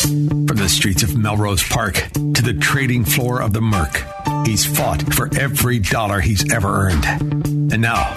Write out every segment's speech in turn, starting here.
From the streets of Melrose Park to the trading floor of the Merc, he's fought for every dollar he's ever earned. And now,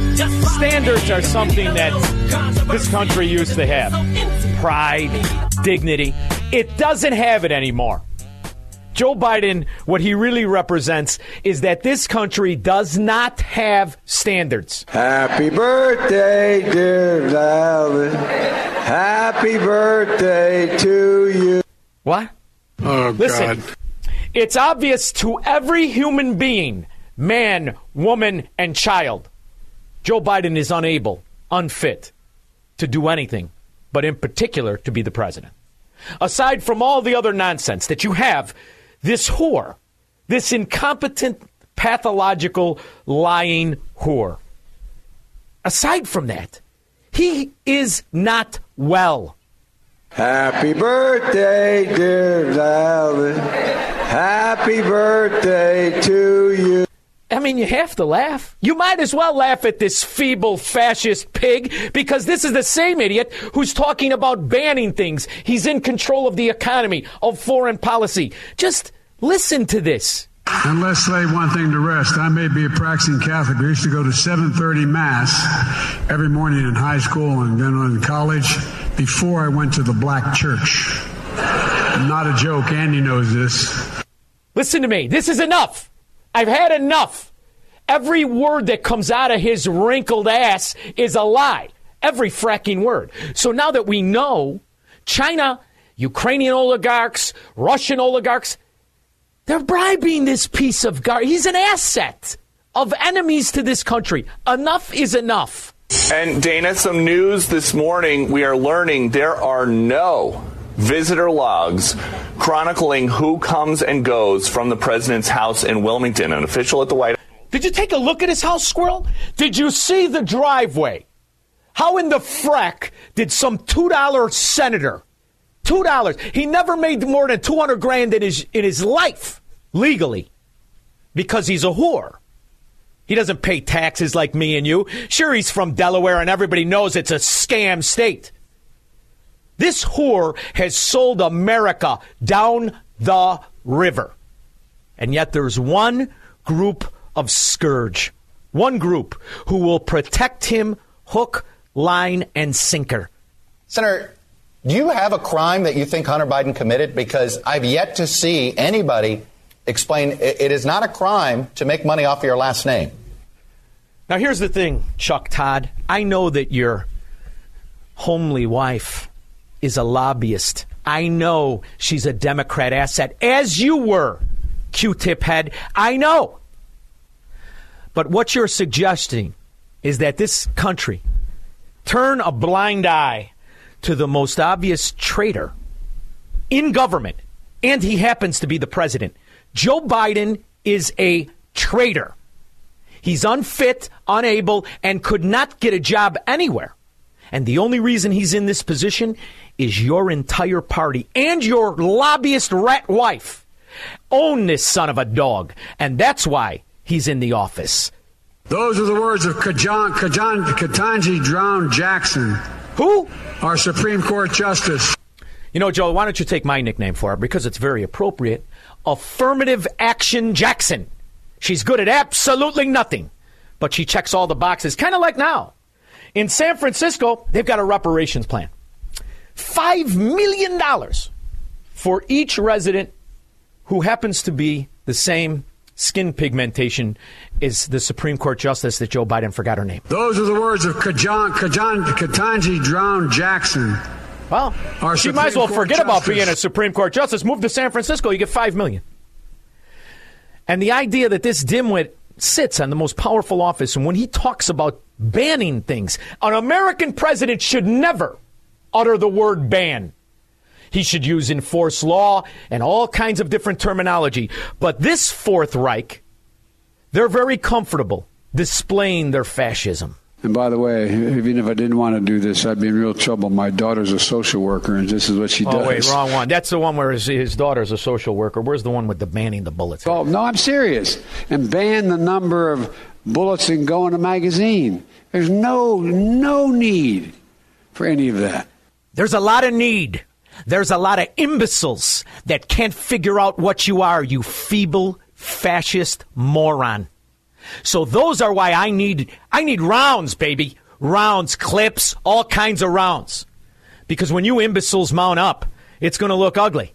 So everybody just follow Standards me, are 'cause we something that this country used to have pride, dignity. It doesn't have it anymore. Joe Biden, what he really represents is that this country does not have standards. Happy birthday, dear Valen. Happy birthday to you. What? Oh, Listen, God. it's obvious to every human being, man, woman, and child, Joe Biden is unable, unfit to do anything, but in particular to be the president. Aside from all the other nonsense that you have, this whore, this incompetent, pathological, lying whore. Aside from that, he is not well. Happy birthday, dear Valen. Happy birthday to. I mean, you have to laugh. You might as well laugh at this feeble fascist pig because this is the same idiot who's talking about banning things. He's in control of the economy, of foreign policy. Just listen to this. And let's lay one thing to rest. I may be a practicing Catholic. I used to go to 7:30 Mass every morning in high school and then in college before I went to the black church. Not a joke. Andy knows this. Listen to me. This is enough. I've had enough. Every word that comes out of his wrinkled ass is a lie. Every fracking word. So now that we know China, Ukrainian oligarchs, Russian oligarchs, they're bribing this piece of gar. He's an asset of enemies to this country. Enough is enough. And Dana, some news this morning. We are learning there are no visitor logs chronicling who comes and goes from the president's house in Wilmington. An official at the White House. Did you take a look at his house, Squirrel? Did you see the driveway? How in the frack did some $2 senator, $2, he never made more than 200 grand in his, in his life legally because he's a whore. He doesn't pay taxes like me and you. Sure, he's from Delaware and everybody knows it's a scam state. This whore has sold America down the river. And yet there's one group of scourge, one group who will protect him hook, line, and sinker. Senator, do you have a crime that you think Hunter Biden committed? Because I've yet to see anybody explain it is not a crime to make money off of your last name. Now, here's the thing, Chuck Todd. I know that your homely wife is a lobbyist. I know she's a Democrat asset, as you were, Q tip head. I know. But what you're suggesting is that this country turn a blind eye to the most obvious traitor in government, and he happens to be the president. Joe Biden is a traitor. He's unfit, unable, and could not get a job anywhere. And the only reason he's in this position is your entire party and your lobbyist rat wife own this son of a dog. And that's why he's in the office. Those are the words of Kajan, Kajan, Ketanji Drown Jackson, Who? our Supreme Court Justice. You know, Joe, why don't you take my nickname for her because it's very appropriate? Affirmative Action Jackson. She's good at absolutely nothing, but she checks all the boxes, kind of like now. In San Francisco, they've got a reparations plan. $5 million for each resident who happens to be the same skin pigmentation is the Supreme Court justice that Joe Biden forgot her name. Those are the words of Kajan, Kajan, Ketanji Drown Jackson. Well, Our she might as well Court forget about being a Supreme Court justice. Move to San Francisco, you get five million. And the idea that this dimwit sits on the most powerful office, and when he talks about banning things, an American president should never utter the word ban. He should use enforce law and all kinds of different terminology. But this Fourth Reich, they're very comfortable displaying their fascism. And by the way, even if I didn't want to do this, I'd be in real trouble. My daughter's a social worker, and this is what she Oh, does. wait, wrong one. That's the one where his, his daughter's a social worker. Where's the one with the banning the bullets? Oh, no, I'm serious. And ban the number of bullets that go in a magazine. There's no no need for any of that. There's a lot of need. There's a lot of imbeciles that can't figure out what you are, you feeble fascist moron. So those are why I need I need rounds, baby. Rounds, clips, all kinds of rounds. Because when you imbeciles mount up, it's going to look ugly.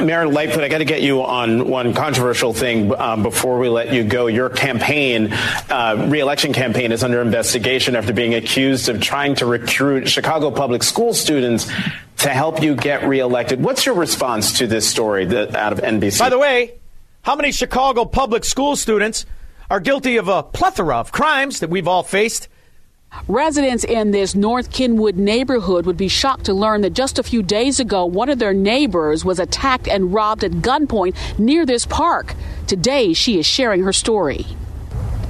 Mayor Lightfoot, I got to get you on one controversial thing um, before we let you go. Your campaign, uh, reelection campaign, is under investigation after being accused of trying to recruit Chicago public school students to help you get reelected. What's your response to this story that, out of NBC? By the way, how many Chicago public school students are guilty of a plethora of crimes that we've all faced? Residents in this North Kenwood neighborhood would be shocked to learn that just a few days ago, one of their neighbors was attacked and robbed at gunpoint near this park. Today, she is sharing her story.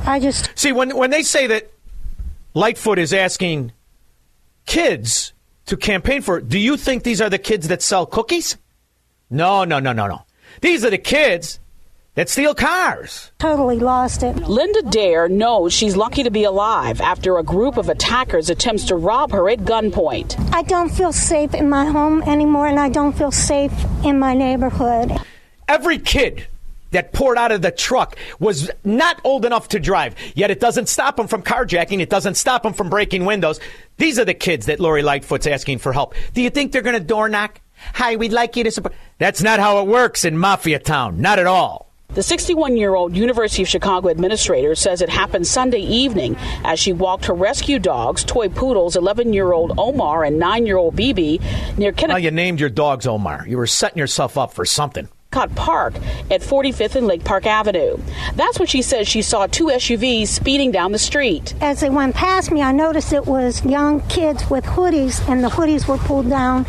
I just See, when, when they say that Lightfoot is asking kids to campaign for, it. do you think these are the kids that sell cookies? No, no, no, no, no. These are the kids that steal cars. totally lost it. Linda Dare knows she's lucky to be alive after a group of attackers attempts to rob her at gunpoint. I don't feel safe in my home anymore, and I don't feel safe in my neighborhood. Every kid that poured out of the truck was not old enough to drive, yet it doesn't stop them from carjacking. It doesn't stop them from breaking windows. These are the kids that Lori Lightfoot's asking for help. Do you think they're going to door knock? Hi, we'd like you to support. That's not how it works in Mafia Town. Not at all. The 61 year old University of Chicago administrator says it happened Sunday evening as she walked her rescue dogs, toy poodles, 11 year old Omar and 9 year old BB, near Well, Kennicott you named your dogs Omar. You were setting yourself up for something. Park at 45th and Lake Park Avenue. That's when she says she saw two SUVs speeding down the street. As they went past me, I noticed it was young kids with hoodies, and the hoodies were pulled down.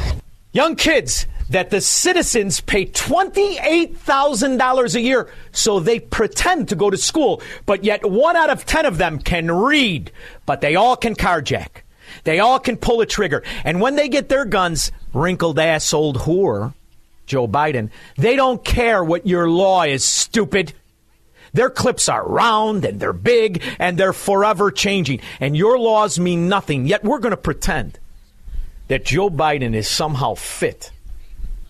Young kids that the citizens pay $28,000 a year so they pretend to go to school, but yet one out of 10 of them can read, but they all can carjack. They all can pull a trigger. And when they get their guns, wrinkled ass old whore, Joe Biden, they don't care what your law is, stupid. Their clips are round and they're big and they're forever changing. And your laws mean nothing. Yet we're going to pretend that Joe Biden is somehow fit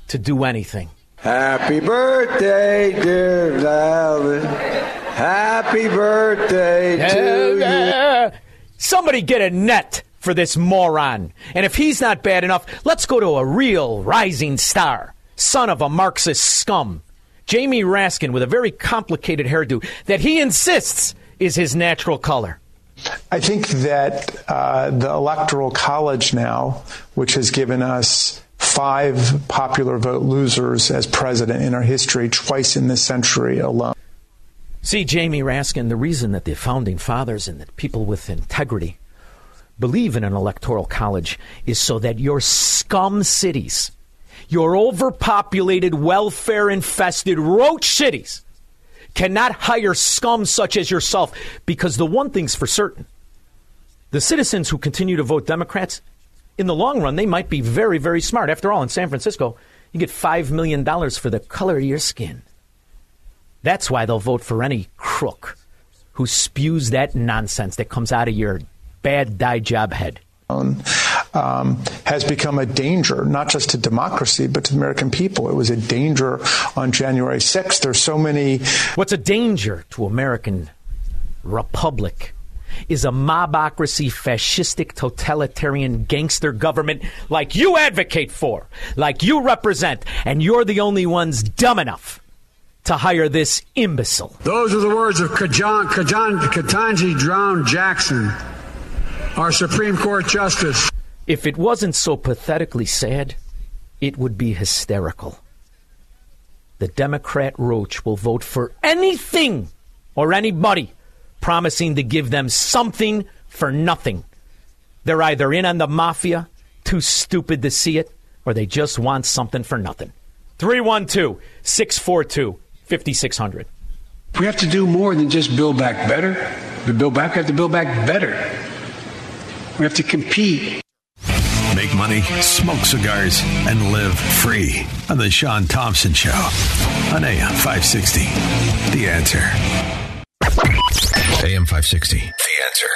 to do anything. Happy birthday, dear Alvin. Happy birthday to you. Somebody get a net for this moron. And if he's not bad enough, let's go to a real rising star, son of a Marxist scum, Jamie Raskin, with a very complicated hairdo that he insists is his natural color. I think that uh, the Electoral College now, which has given us five popular vote losers as president in our history, twice in this century alone. See, Jamie Raskin, the reason that the founding fathers and the people with integrity believe in an electoral college is so that your scum cities, your overpopulated, welfare infested roach cities, cannot hire scum such as yourself because the one thing's for certain the citizens who continue to vote Democrats, in the long run, they might be very, very smart. After all, in San Francisco, you get $5 million for the color of your skin. That's why they'll vote for any crook who spews that nonsense that comes out of your bad dye job head. Um, has become a danger, not just to democracy, but to the American people. It was a danger on January 6th. There's so many. What's a danger to American republic is a mobocracy, fascistic, totalitarian gangster government like you advocate for, like you represent, and you're the only ones dumb enough to hire this imbecile. Those are the words of Kajan, Kajan, Ketanji Drown Jackson, our Supreme Court Justice. If it wasn't so pathetically sad, it would be hysterical. The Democrat roach will vote for anything or anybody promising to give them something for nothing. They're either in on the mafia, too stupid to see it, or they just want something for nothing. 312 642 5600. We have to do more than just build back better. We build back, we have to build back better. We have to compete. Make money, smoke cigars, and live free on The Shaun Thompson Show on AM 560. The answer. AM 560. The answer.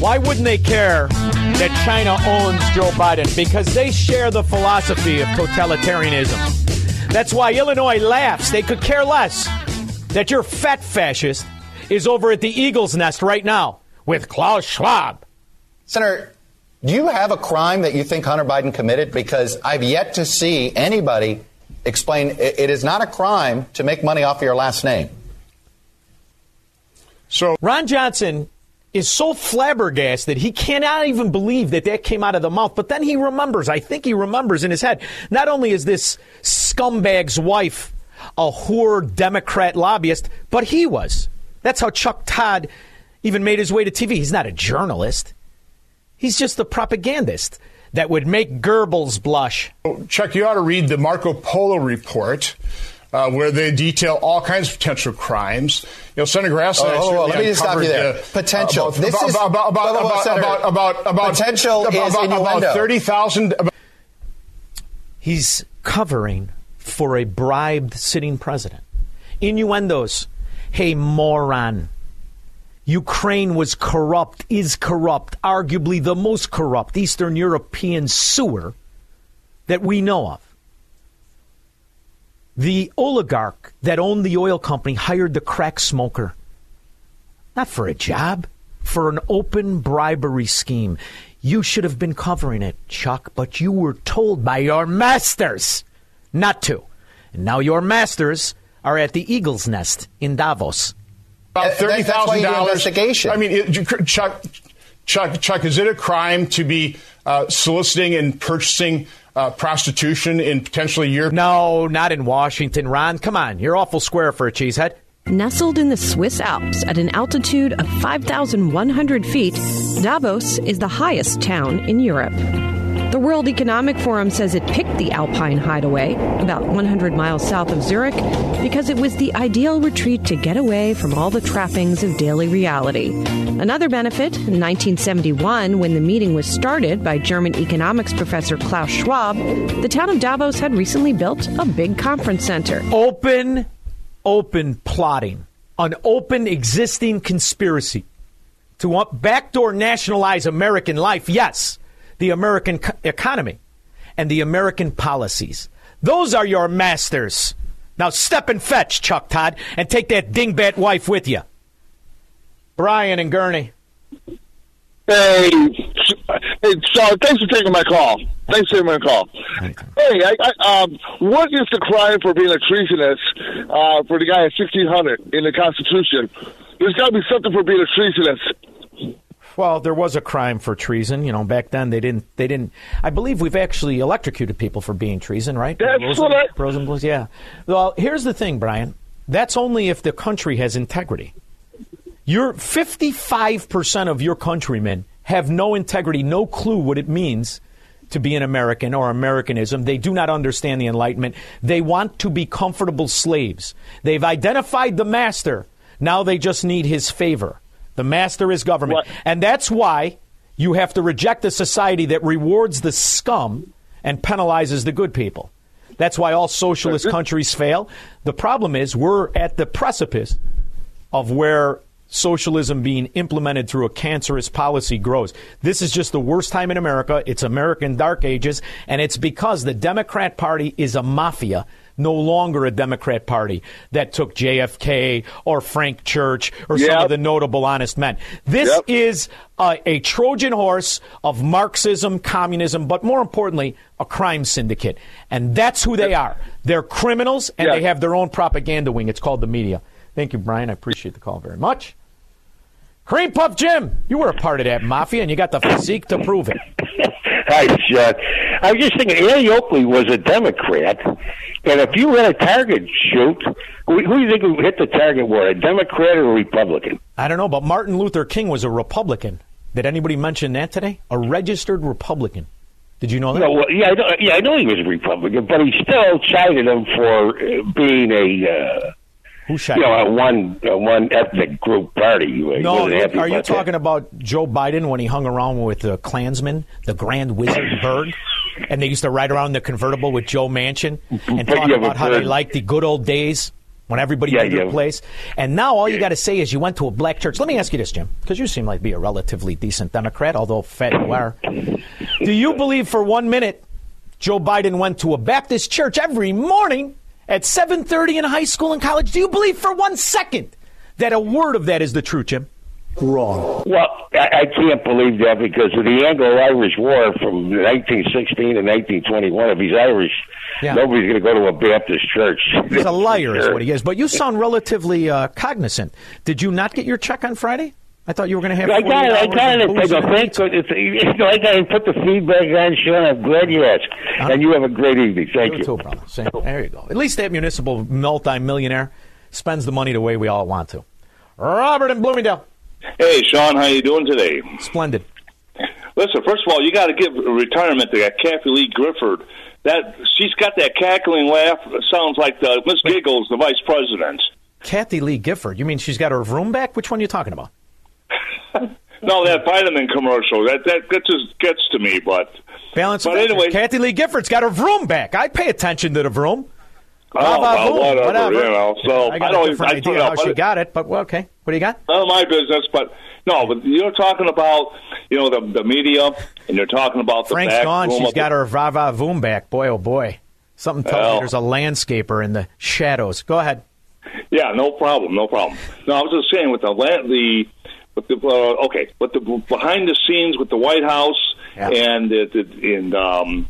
Why wouldn't they care that China owns Joe Biden? Because they share the philosophy of totalitarianism. That's why Illinois laughs. They could care less that your fat fascist is over at the Eagle's Nest right now with Klaus Schwab. Senator, do you have a crime that you think Hunter Biden committed? Because I've yet to see anybody explain it, it is not a crime to make money off of your last name. So Ron Johnson is so flabbergasted he cannot even believe that that came out of the mouth. But then he remembers. I think he remembers in his head. Not only is this scumbag's wife a whore Democrat lobbyist, but he was. That's how Chuck Todd even made his way to TV. He's not a journalist. He's just a propagandist that would make Goebbels blush. Chuck, you ought to read the Marco Polo report. Uh, where they detail all kinds of potential crimes. You know, Senator Grassley. Oh, oh, oh, let me just stop you there. Potential. About, this about, is about, about, about, about, about, about, about, potential about, is about, about thirty thousand. He's covering for a bribed sitting president. Innuendos. Hey, moron. Ukraine was corrupt, is corrupt, arguably the most corrupt Eastern European sewer that we know of. The oligarch that owned the oil company hired the crack smoker, not for a job, for an open bribery scheme. You should have been covering it, Chuck, but you were told by your masters not to. And now your masters are at the Eagle's Nest in Davos. About That- thirty that's why thousand you do dollars. investigation. I mean, it, Chuck, Chuck, Chuck, is it a crime to be uh, soliciting and purchasing uh, prostitution in potentially your? No, not in Washington, Ron. Come on, you're awful square for a cheesehead. Nestled in the Swiss Alps at an altitude of 5,100 feet, Davos is the highest town in Europe. The World Economic Forum says it picked the Alpine Hideaway, about 100 miles south of Zurich, because it was the ideal retreat to get away from all the trappings of daily reality. Another benefit, in 1971, when the meeting was started by German economics professor Klaus Schwab, the town of Davos had recently built a big conference center. Open, open plotting, an open existing conspiracy to backdoor nationalize American life. Yes, the American economy and the American policies. Those are your masters. Now step and fetch, Chuck Todd, and take that dingbat wife with you. Brian and Gurnee. Hey, hey, Shaun, thanks for taking my call. Thanks for taking my call. Hey, I, I, um, what is the crime for being a treasonous uh, for the guy at 1600 in the Constitution? There's got to be something for being a treasonous. Well, there was a crime for treason. You know, back then they didn't. They didn't. I believe we've actually electrocuted people for being treason, right? That's Rosen, what I- Rosenbluth, yeah. Well, here's the thing, Brian. That's only if the country has integrity. Your 55% of your countrymen have no integrity, no clue what it means to be an American or Americanism. They do not understand the Enlightenment. They want to be comfortable slaves. They've identified the master. Now they just need his favor. The master is government. And that's why you have to reject a society that rewards the scum and penalizes the good people. That's why all socialist countries fail. The problem is we're at the precipice of where socialism being implemented through a cancerous policy grows. This is just the worst time in America. It's American dark ages, and it's because the Democrat Party is a mafia no longer a Democrat Party that took JFK or Frank Church or some of the notable honest men. This Yep. is a, a Trojan horse of Marxism, communism, but more importantly, a crime syndicate. And that's who they are. They're criminals, and Yeah. they have their own propaganda wing. It's called the media. Thank you, Brian. I appreciate the call very much. Cream Puff Jim, you were a part of that mafia, and you got the physique to prove it. Hi, John. I was just thinking, Annie Oakley was a Democrat, and if you had a target shoot, who, who do you think would hit the target more, a Democrat or a Republican? I don't know, but Martin Luther King was a Republican. Did anybody mention that today? A registered Republican. Did you know that? No, well, yeah, I know, yeah, I know he was a Republican, but he still chided him for uh, being a, uh, Who you know, a one a one ethnic group party. Uh, no, are you that. talking about Joe Biden when he hung around with the Klansmen, the Grand Wizard Berg, and they used to ride around in the convertible with Joe Manchin and But talk about how they liked the good old days when everybody Yeah, knew their yeah. place. And now all you got to say is you went to a black church. Let me ask you this, Jim, because you seem like be a relatively decent Democrat, although fat you are. Do you believe for one minute Joe Biden went to a Baptist church every morning at 7:30 in high school and college? Do you believe for one second that a word of that is the truth, Jim? Wrong. Well, I, I can't believe that because of the Anglo-Irish War from 1916 to 1921. If he's Irish, Yeah. nobody's going to go to a Baptist church. He's a liar, is what he is. But you sound relatively uh, cognizant. Did you not get your check on Friday? I thought you were going to have. I got it. I got it. of I go, thank goodness. You know, I got to put the feedback on, Shaun. I'm glad you asked. And you have a great evening. Thank You you. too, brother. Same. There you go. At least that municipal multi-millionaire spends the money the way we all want to. Robert in Bloomingdale. Hey, Shaun, how you doing today? Splendid. Listen, first of all, you got to give retirement to that Kathy Lee Grifford. That she's got that cackling laugh. It sounds like the Miss Giggles, the vice president. Kathie Lee Gifford. You mean she's got her room back? Which one are you talking about? No, that vitamin commercial that that, that just gets to me. But Balance. But anyway- Kathie Lee Gifford's got her vroom back. I pay attention to the vroom. Oh, well, voom, whatever, you know, so I got I don't a even- different I idea how she got it, but well, okay. What do you got? none of my business. But no, but you're talking about you know the the media, and you're talking about the Frank's back gone. She's got her va va voom back. Boy, oh boy. Something tells Well. me there's a landscaper in the shadows. Go ahead. Yeah, no problem, no problem. No, I was just saying with the land, the with the uh, okay, with the behind the scenes with the White House and the, the, in um,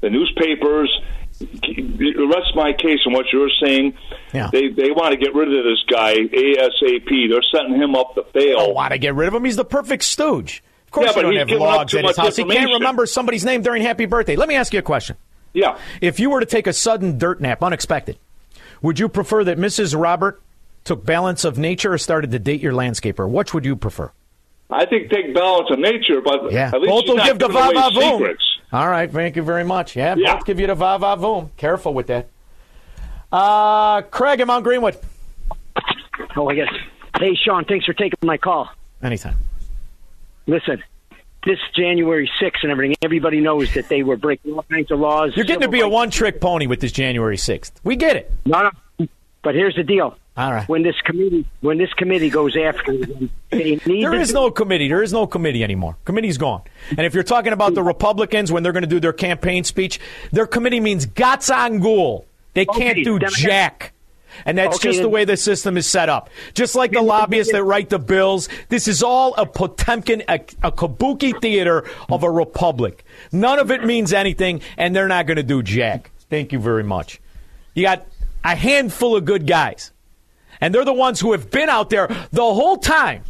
the newspapers. The rest of my case and what you're saying, Yeah. they they want to get rid of this guy ASAP. They're setting him up to fail. Don't want to get rid of him. He's the perfect stooge. Of course, Yeah, but don't have logs at his house. He can't remember somebody's name during happy birthday. Let me ask you a question. Yeah. If you were to take a sudden dirt nap, unexpected, would you prefer that Mrs. Robert took balance of nature or started to date your landscaper? Which would you prefer? I think take balance of nature, but Yeah. at least Both will give the va va voom. All right, thank you very much. Yeah, Yeah. both give you the va va voom. Careful with that. Uh, Craig in Mount Greenwood. Oh, I guess. Hey, Shaun, thanks for taking my call. Anytime. Listen, this January 6th and everything, everybody knows that they were breaking all kinds of laws. You're getting to civil be a one trick pony with this January 6th. We get it. No, no. But here's the deal. All right. When this committee, when this committee goes after them, they need There is do- no committee. There is no committee anymore. Committee's gone. And if you're talking about the Republicans when they're going to do their campaign speech, their committee means gatsangul. They can't Okay, do then jack. And that's Okay, just the way the system is set up. Just like the lobbyists that write the bills, this is all a Potemkin, a, a kabuki theater of a republic. None of it means anything, and they're not going to do jack. Thank you very much. You got a handful of good guys, and they're the ones who have been out there the whole time.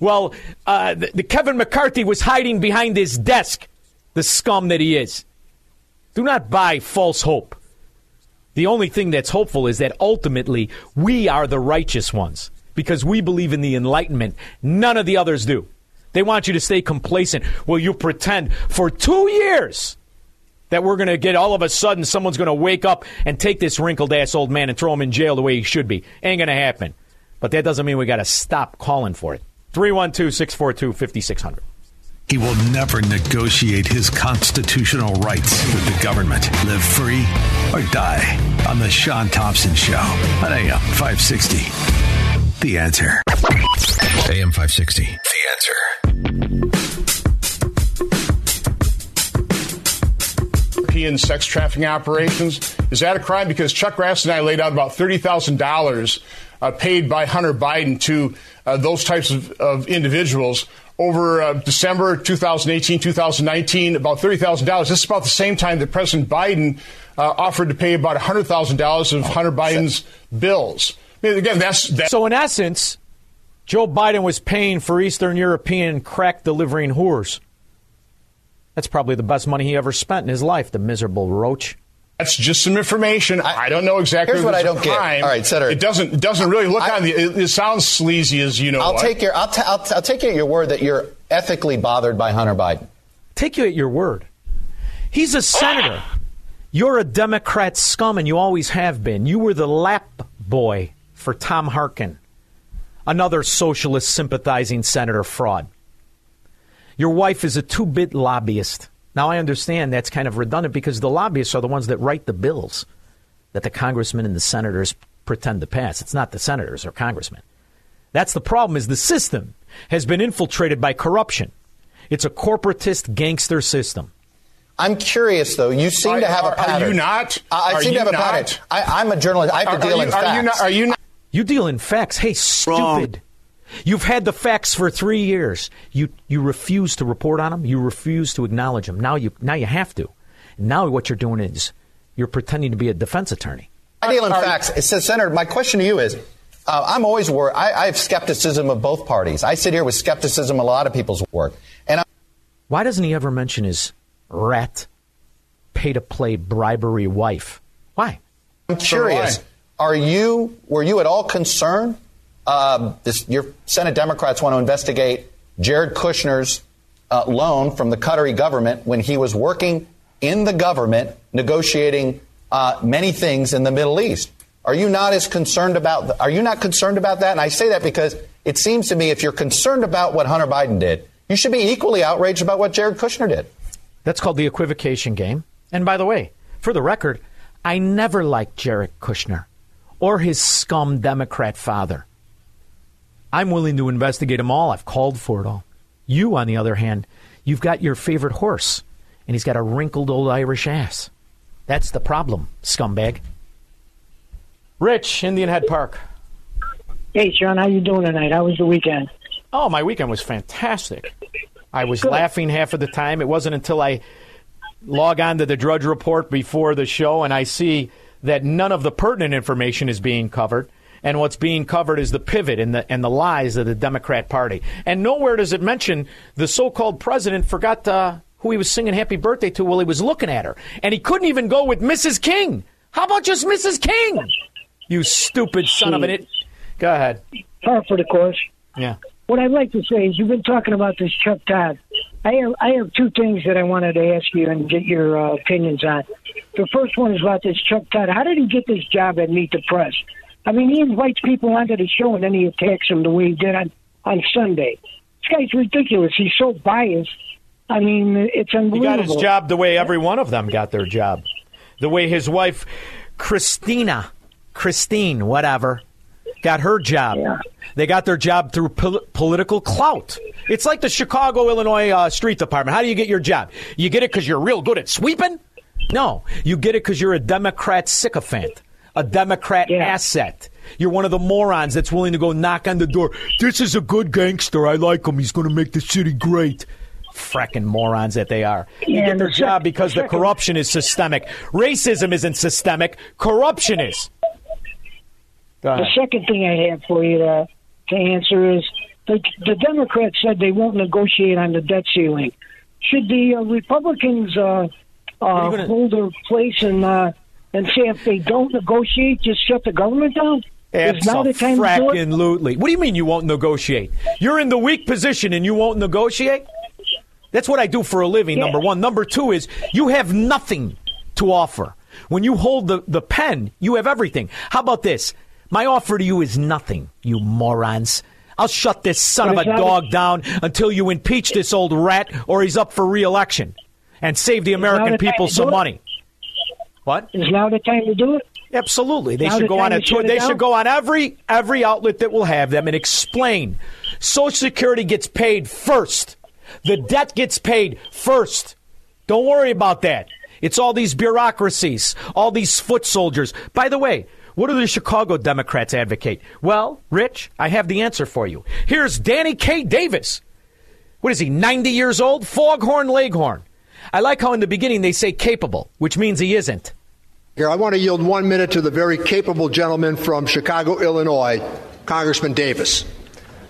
Well, uh, the, the Kevin McCarthy was hiding behind his desk, the scum that he is. Do not buy false hope. The only thing that's hopeful is that ultimately we are the righteous ones because we believe in the Enlightenment. None of the others do. They want you to stay complacent. Well, you pretend for two years that we're going to get all of a sudden someone's going to wake up and take this wrinkled ass old man and throw him in jail the way he should be. Ain't going to happen. But that doesn't mean we got to stop calling for it. 312 642 5600. He will never negotiate his constitutional rights with the government. Live free or die on The Shaun Thompson Show on AM 560. The answer. AM 560. The answer. European sex trafficking operations. Is that a crime? Because Chuck Grass and I laid out about thirty thousand dollars uh, paid by Hunter Biden to uh, those types of, of individuals over uh, December 2018, 2019, about $30,000. This is about the same time that President Biden uh, offered to pay about $100,000 of Hunter Biden's bills. I mean, again, that's, that's. So, in essence, Joe Biden was paying for Eastern European crack delivering whores. That's probably the best money he ever spent in his life, the miserable roach. That's just some information. I, I don't know exactly. Here's what I don't get. crime. All right, Senator. It doesn't. It doesn't really look I- on the. It, it sounds sleazy as you know. I'll what. take your I'll, t- I'll, t- I'll take you at your word that you're ethically bothered by Hunter Biden. Take you at your word. He's a senator. You're a Democrat scum, and you always have been. You were the lap boy for Tom Harkin, another socialist sympathizing senator fraud. Your wife is a two bit lobbyist. Now, I understand that's kind of redundant because the lobbyists are the ones that write the bills that the congressmen and the senators pretend to pass. It's not the senators or congressmen. That's the problem is the system has been infiltrated by corruption. It's a corporatist gangster system. I'm curious, though. You seem Are- to have are- a pattern. Are you not? I, I Are seem to you have a not? pattern. I, I'm a journalist. I have to Are- deal are in you, are facts. you not? Are you not? You deal in facts. Hey, stupid. You've had the facts for three years. You you refuse to report on them. You refuse to acknowledge them. Now you now you have to. Now what you're doing is you're pretending to be a defense attorney. I deal in facts. It says, Senator, my question to you is uh, I'm always worried. I, I have skepticism of both parties. I sit here with skepticism of a lot of people's work. And I, Why doesn't he ever mention his rat, pay to play bribery wife? Why? I'm curious. Are you were you at all concerned? Um, this, your Senate Democrats want to investigate Jared Kushner's uh, loan from the Qatari government when he was working in the government negotiating uh, many things in the Middle East. Are you not as concerned about? Are you not concerned about that? And I say that because it seems to me if you're concerned about what Hunter Biden did, you should be equally outraged about what Jared Kushner did. That's called the equivocation game. And by the way, for the record, I never liked Jared Kushner or his scum Democrat father. I'm willing to investigate them all. I've called for it all. You, on the other hand, you've got your favorite horse, and he's got a wrinkled old Irish ass. That's the problem, scumbag. Rich, Indian Head Park. Hey, Shaun, how you doing tonight? How was the weekend? Oh, my weekend was fantastic. I was laughing half of the time. It wasn't until I log on to the Drudge Report before the show and I see that none of the pertinent information is being covered. And what's being covered is the pivot and the and the lies of the Democrat Party. And nowhere does it mention the so-called president forgot uh, who he was singing "Happy Birthday" to while he was looking at her, and he couldn't even go with Mrs. King. How about just Mrs. King? You stupid son of an it. Go ahead. Par for the course. Yeah. What I'd like to say is you've been talking about this Chuck Todd. I have I have two things that I wanted to ask you and get your uh, opinions on. The first one is about this Chuck Todd. How did he get this job at Meet the Press? I mean, he invites people onto the show and then he attacks them the way he did on on Sunday. This guy's ridiculous. He's so biased. I mean, it's unbelievable. He got his job the way every one of them got their job. The way his wife, Christina, Christine, whatever, got her job. They got their job through pol- political clout. It's like the Chicago, Illinois uh, Street Department. How do you get your job? You get it because you're real good at sweeping? No, you get it because you're a Democrat sycophant, a Democrat asset. You're one of the morons that's willing to go knock on the door. This is a good gangster. I like him. He's going to make the city great. Fracking morons that they are. You Yeah, get their the job sec- because the second- corruption is systemic. Racism isn't systemic. Corruption is. The second thing I have for you to, to answer is the, the Democrats said they won't negotiate on the debt ceiling. Should the uh, Republicans uh, uh, hold their place and uh, and say if they don't negotiate, just shut the government down? Is now the time to? Absolutely. What do you mean you won't negotiate? You're in the weak position and you won't negotiate? That's what I do for a living, number one. Number two is you have nothing to offer. When you hold the, the pen, you have everything. How about this? My offer to you is nothing, you morons. I'll shut this son of a dog down until you impeach this old rat or he's up for reelection and save the American people some money. What? Is now the time to do it? Absolutely. They Now should the go on a to tour. They should go on every every outlet that will have them and explain. Social Security gets paid first. The debt gets paid first. Don't worry about that. It's all these bureaucracies, all these foot soldiers. By the way, what do the Chicago Democrats advocate? Well, Rich, I have the answer for you. Here's Danny K. Davis. What is he, 90 years old? Foghorn Leghorn. I like how in the beginning they say capable, which means he isn't. Here, I want to yield one minute to the very capable gentleman from Chicago, Illinois, Congressman Davis.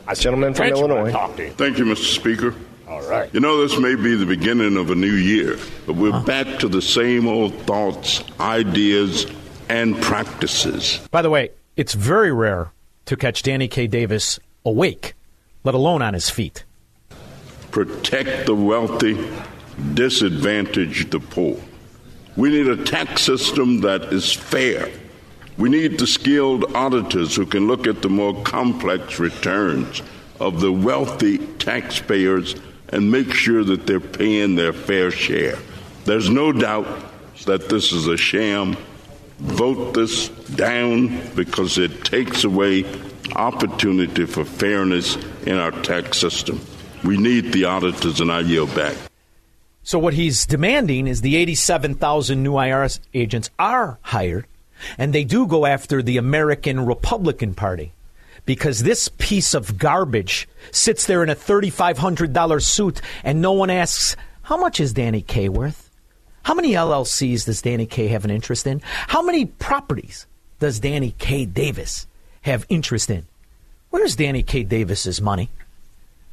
That's gentleman from Illinois. Thank you, Mr. Speaker. All right. You know, this may be the beginning of a new year, but we're uh-huh. back to the same old thoughts, ideas, and practices. By the way, it's very rare to catch Danny K. Davis awake, let alone on his feet. Protect the wealthy, disadvantage the poor. We need a tax system that is fair. We need the skilled auditors who can look at the more complex returns of the wealthy taxpayers and make sure that they're paying their fair share. There's no doubt that this is a sham. Vote this down because it takes away opportunity for fairness in our tax system. We need the auditors, and I yield back. So what he's demanding is the 87,000 new IRS agents are hired, and they do go after the American Republican Party because this piece of garbage sits there in a $3,500 suit, and no one asks, how much is Danny K worth? How many LLCs does Danny K have an interest in? How many properties does Danny K Davis have interest in? Where's Danny K Davis's money?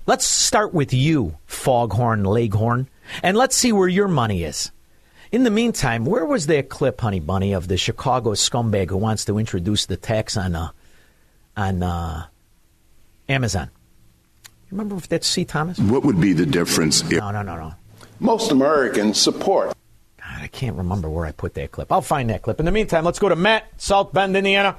Let's start with you, Foghorn Leghorn, and let's see where your money is. In the meantime, where was that clip, Honey Bunny, of the Chicago scumbag who wants to introduce the tax on uh, on uh, Amazon? Remember if that's C. Thomas? What would be the difference if No, no, no, no. most Americans support? God, I can't remember where I put that clip. I'll find that clip. In the meantime, let's go to Matt, South Bend, Indiana.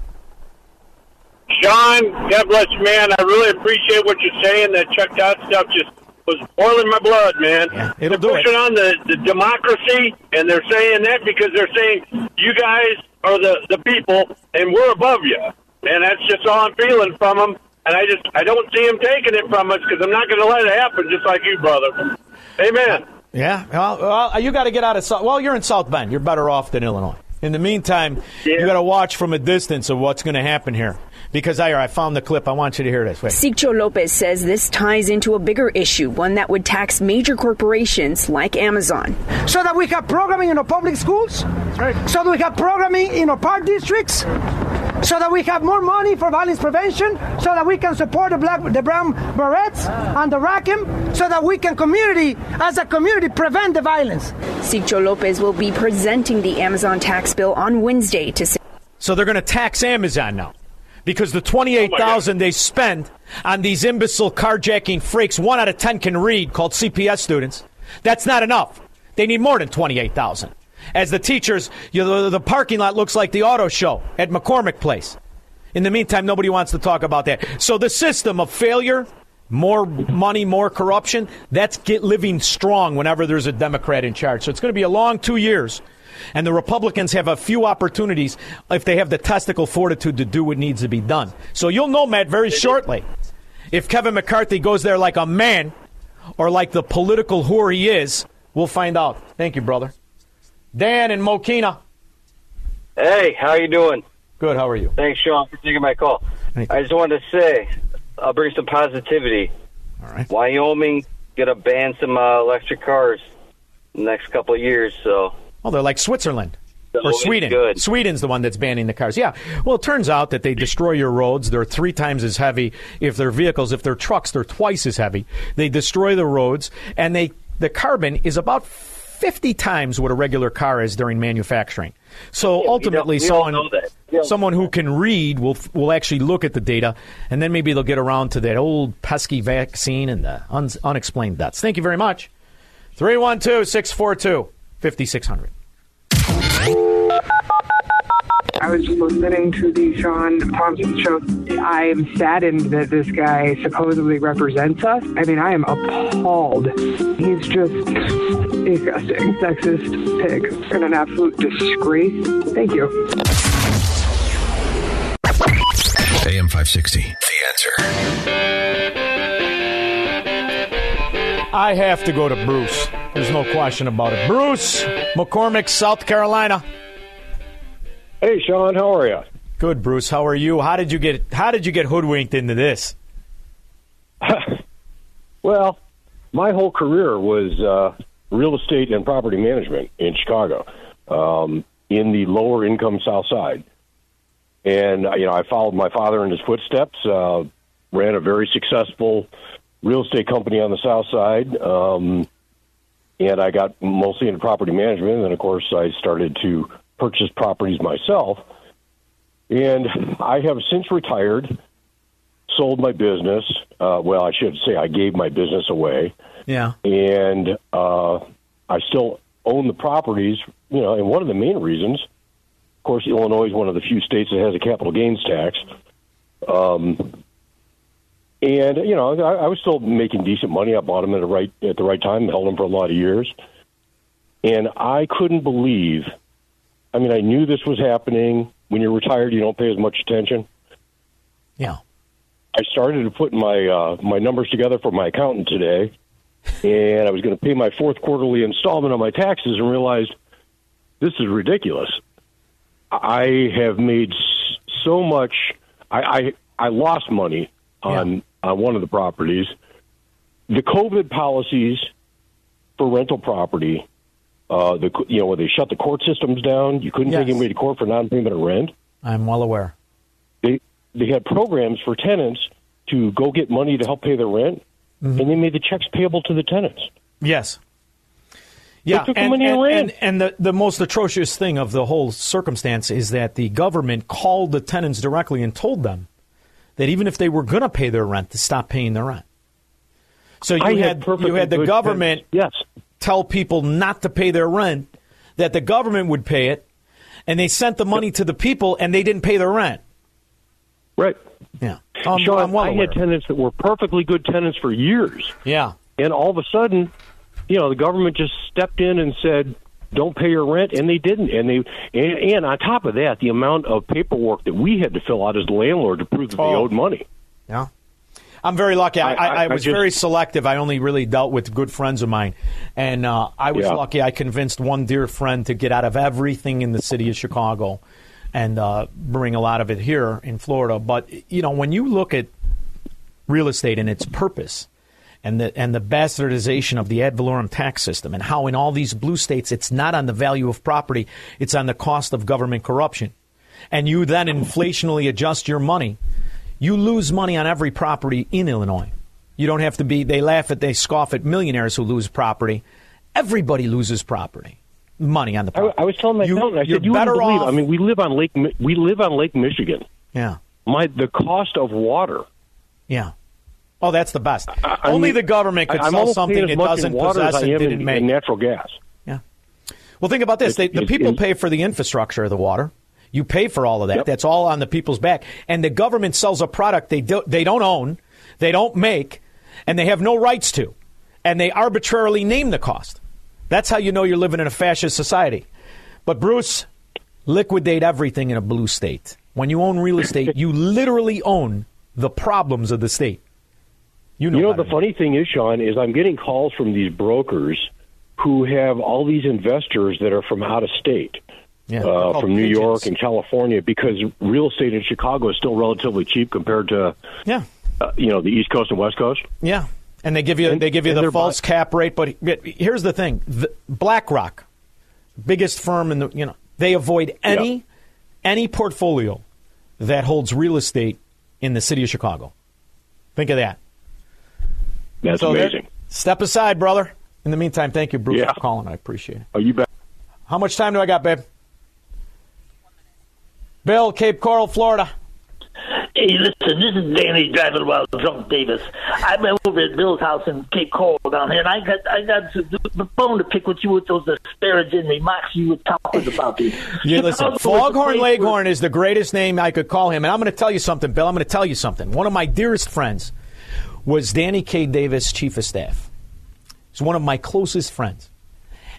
Shaun, God bless you, man. I really appreciate what you're saying. That Chuck Todd stuff just was boiling my blood, man. it'll they're do it. pushing on the, the democracy, and they're saying that because they're saying you guys are the, the people, and we're above you. And that's just all I'm feeling from them. And I just I don't see them taking it from us because I'm not going to let it happen, just like you, brother. Amen. Yeah, well, well uh, you got to get out of South. Well, you're in South Bend. You're better off than Illinois. In the meantime, you got to watch from a distance of what's going to happen here. Because I, I found the clip. I want you to hear this. Wait. Sigcho Lopez says this ties into a bigger issue, one that would tax major corporations like Amazon. so that we have programming in our public schools, Right. so that we have programming in our park districts, so that we have more money for violence prevention, so that we can support the black, the brown berets and the Rackham, so that we can community, as a community, prevent the violence. Sigcho Lopez will be presenting the Amazon tax bill on Wednesday to So they're going to tax Amazon now. Because the 28000 they spend on these imbecile carjacking freaks, one out of 10 can read, called CPS students, that's not enough. They need more than 28000 As the teachers, you know, the, the parking lot looks like the auto show at McCormick Place. In the meantime, nobody wants to talk about that. So the system of failure, more money, more corruption, that's get living strong whenever there's a Democrat in charge. So it's going to be a long two years. And the Republicans have a few opportunities if they have the testicle fortitude to do what needs to be done. So you'll know, Matt, very shortly if Kevin McCarthy goes there like a man or like the political whore he is. We'll find out. Thank you, brother. Dan and Mokena. Hey, how are you doing? Good. How are you? Thanks, Shaun, for taking my call. I just wanted to say, I'll bring some positivity. All right. Wyoming gonna ban some uh, electric cars in the next couple of years. So Oh, they're like Switzerland. So or Sweden. good. Sweden's the one that's banning the cars. Yeah. Well, it turns out that they destroy your roads. They're three times as heavy. If they're vehicles, if they're trucks, they're twice as heavy. They destroy the roads, and they the carbon is about fifty times what a regular car is during manufacturing. So ultimately, we someone someone who can read will will actually look at the data, and then maybe they'll get around to that old pesky vaccine and the un- unexplained deaths. Thank you very much. 312 642 5600. I was listening to the Shaun Thompson show. I'm saddened that this guy supposedly represents us. I mean, I am appalled. He's just disgusting, sexist pig, and an absolute disgrace. Thank you. AM 560. The answer. I have to go to Bruce. There's no question about it. Bruce, McCormick, South Carolina. Hey, Shaun, how are you? Good, Bruce. How are you? How did you get How did you get hoodwinked into this? well, my whole career was uh, real estate and property management in Chicago, um, in the lower income South Side, and you know I followed my father in his footsteps. Uh, ran a very successful real estate company on the South Side. Um, and I got mostly into property management. And of course, I started to purchase properties myself. And I have since retired, sold my business. Uh, well, I should say I gave my business away. Yeah. And uh, I still own the properties, you know, and one of the main reasons, of course, Illinois is one of the few states that has a capital gains tax. Um, and you know, I, I was still making decent money. I bought them at the right at the right time, held them for a lot of years, and I couldn't believe. I mean, I knew this was happening. When you're retired, you don't pay as much attention. Yeah. I started to put my uh, my numbers together for my accountant today, and I was going to pay my fourth quarterly installment on my taxes, and realized this is ridiculous. I have made so much. I I, I lost money on on one of the properties. The COVID policies for rental property, uh, the you know where they shut the court systems down, you couldn't Yes. take anybody to court for non-payment of rent. I'm well aware. They they had programs for tenants to go get money to help pay their rent, Mm-hmm. and they made the checks payable to the tenants. Yes. Yeah, and, and and, and, and the, the most atrocious thing of the whole circumstance is that the government called the tenants directly and told them that even if they were going to pay their rent, to stop paying their rent. So you I had had, you had the government. Yes. tell people not to pay their rent, that the government would pay it, and they sent the money to the people and they didn't pay their rent. Right. Yeah. I'm, Shaun, I'm well I had tenants that were perfectly good tenants for years. Yeah. And all of a sudden, you know, the government just stepped in and said, "Don't pay your rent," and they didn't. And they and, and on top of that, the amount of paperwork that we had to fill out as the landlord to prove that they Oh. owed money. Yeah. I'm very lucky. I, I- I, I I was just- very selective. I only really dealt with good friends of mine. And uh, I was Yeah. lucky. I convinced one dear friend to get out of everything in the city of Chicago and uh, bring a lot of it here in Florida. But, you know, when you look at real estate and its purpose and the, and the bastardization of the ad valorem tax system and how in all these blue states it's not on the value of property, it's on the cost of government corruption. And you then inflationally adjust your money you lose money on every property in Illinois. You don't have to be, they laugh at, they scoff at millionaires who lose property. Everybody loses property, money on the I, property. I was telling my You- accountant, I you're said, "You better believe." off- I mean, we live on Lake we live on Lake Michigan. Yeah. My the cost of water. Yeah. Oh, that's the best. I Only mean, the government could I- sell something it doesn't possess and didn't in, make. in natural gas. Yeah. Well, think about this: they, the people pay for the infrastructure of the water. You pay for all of that. Yep. That's all on the people's back. And the government sells a product they do, they don't own, they don't make, and they have no rights to, and they arbitrarily name the cost. That's how you know you're living in a fascist society. But Bruce, liquidate everything in a blue state. When you own real estate, you literally own the problems of the state. You know, You know, the funny thing is, Shaun, is I'm getting calls from these brokers who have all these investors that are from out of state, Yeah, uh, from New pigeons. York and California, because real estate in Chicago is still relatively cheap compared to, yeah, uh, you know, the East Coast and West Coast. Yeah, and they give you And- they give you the false cap rate. But here's the thing: the, BlackRock, biggest firm in the you know, they avoid any any portfolio that holds real estate in the city of Chicago. Think of that. That's So amazing. Step aside, brother. In the meantime, thank you, Bruce, Yeah. for calling. I appreciate it. Oh, you bet. How much time do I got, babe? Bill, Cape Coral, Florida. Hey, listen, this is Danny driving while drunk Davis. I'm over at Bill's house in Cape Coral down here, and I got I got the the bone to pick with you with those disparaging remarks you were talking about. Me. Yeah, listen, Chicago is a Foghorn place Leghorn is the greatest name I could call him. And I'm going to tell you something, Bill. I'm going to tell you something. One of my dearest friends was Danny K. Davis, chief of staff. He's one of my closest friends.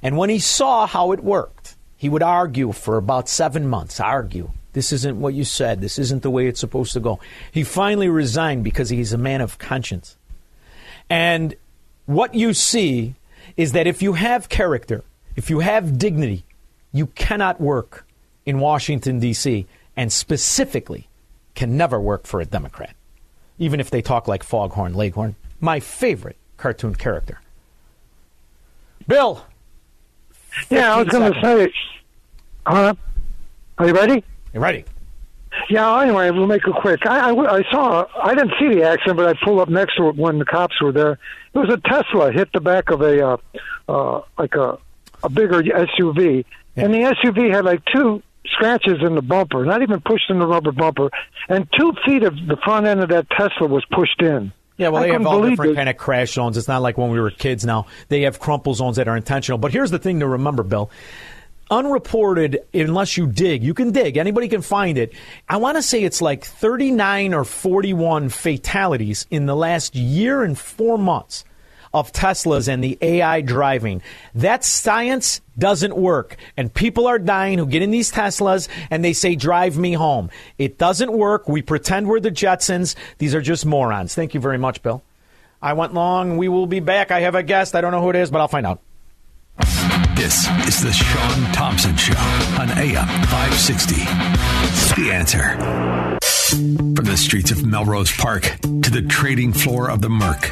And when he saw how it worked, he would argue for about seven months, argue. This isn't what you said. This isn't the way it's supposed to go. He finally resigned because he's a man of conscience. And what you see is that if you have character, if you have dignity, you cannot work in Washington, D.C., and specifically can never work for a Democrat, even if they talk like Foghorn Leghorn, my favorite cartoon character. Bill. Yeah, I was going to say. Uh, are you ready? You ready? Yeah. Anyway, we'll make it quick. I, I, I saw. I didn't see the accident, but I pulled up next to it when the cops were there. It was a Tesla hit the back of a uh, uh, like a a bigger SUV, and the SUV had like two scratches in the bumper, not even pushed in the rubber bumper, and two feet of the front end of that Tesla was pushed in. Yeah, well, I they have all different it. kind of crash zones. It's not like when we were kids now. They have crumple zones that are intentional. But here's the thing to remember, Bill. Unreported, unless you dig, you can dig. Anybody can find it. I want to say it's like 39 or 41 fatalities in the last year and four months of Teslas and the AI driving. That science doesn't work. And people are dying who get in these Teslas and they say, drive me home. It doesn't work. We pretend we're the Jetsons. These are just morons. Thank you very much, Bill. I went long. We will be back. I have a guest. I don't know who it is, but I'll find out. This is the Shaun Thompson Show on AM 560. The answer. From the streets of Melrose Park to the trading floor of the Merc,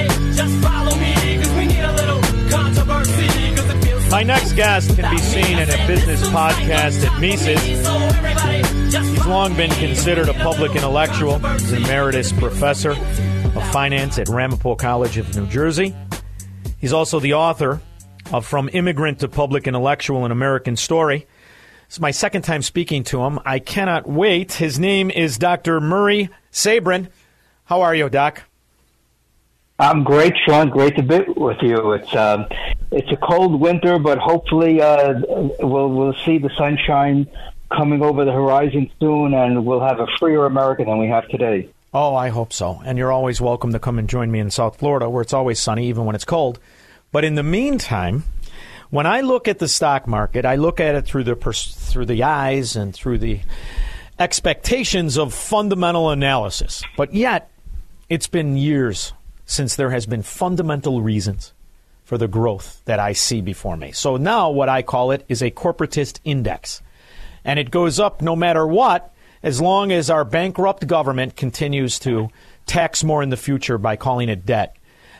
My next guest can be seen in a business podcast at Mises. He's long been considered a public intellectual. He's an emeritus professor of finance at Ramapo College of New Jersey. He's also the author of From Immigrant to Public Intellectual An American Story. It's my second time speaking to him. I cannot wait. His name is Dr. Murray Sabrin. How are you, Doc? I'm great, Shaun. Great to be with you. It's um, it's a cold winter, but hopefully uh, we'll we'll see the sunshine coming over the horizon soon, and we'll have a freer America than we have today. Oh, I hope so. And you're always welcome to come and join me in South Florida, where it's always sunny, even when it's cold. But in the meantime, when I look at the stock market, I look at it through the pers- through the eyes and through the expectations of fundamental analysis. But yet, it's been years since there has been fundamental reasons for the growth that I see before me. So now what I call it is a corporatist index. And it goes up no matter what as long as our bankrupt government continues to tax more in the future by calling it debt.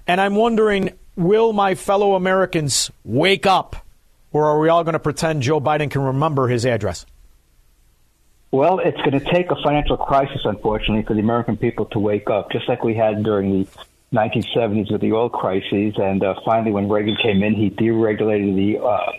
And I'm wondering will my fellow Americans wake up or are we all going to pretend Joe Biden can remember his address? Well, it's going to take a financial crisis, unfortunately, for the American people to wake up, just like we had during the 1970s with the oil crises. And uh, finally, when Reagan came in, he deregulated the uh,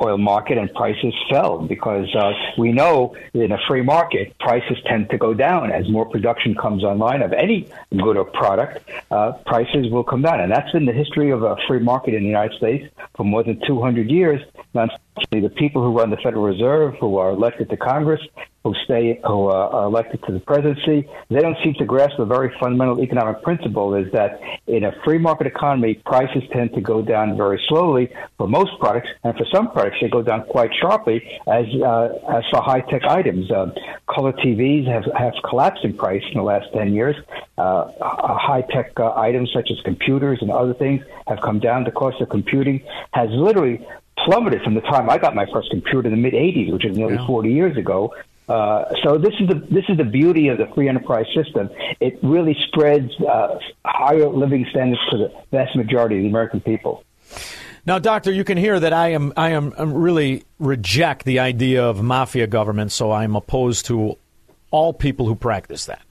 oil market and prices fell because uh, we know in a free market, prices tend to go down as more production comes online of any good or product. Uh, prices will come down, and that's been the history of a free market in the United States for more than 200 years. Unfortunately, the people who run the Federal Reserve, who are elected to Congress, who stay, who uh, are elected to the presidency, they don't seem to grasp a very fundamental economic principle: is that in a free market economy, prices tend to go down very slowly for most products, and for some products, they go down quite sharply. As uh, as for high tech items, uh, color TVs have have collapsed in price in the last ten years. Uh, high tech uh, items such as computers and other things have come down. The cost of computing has literally plummeted from the time I got my first computer in the mid '80s, which is nearly 40 years ago. Uh, so this is the this is the beauty of the free enterprise system. It really spreads uh, higher living standards to the vast majority of the American people. Now, doctor, you can hear that I am I am I'm really reject the idea of mafia government, so I'm opposed to all people who practice that.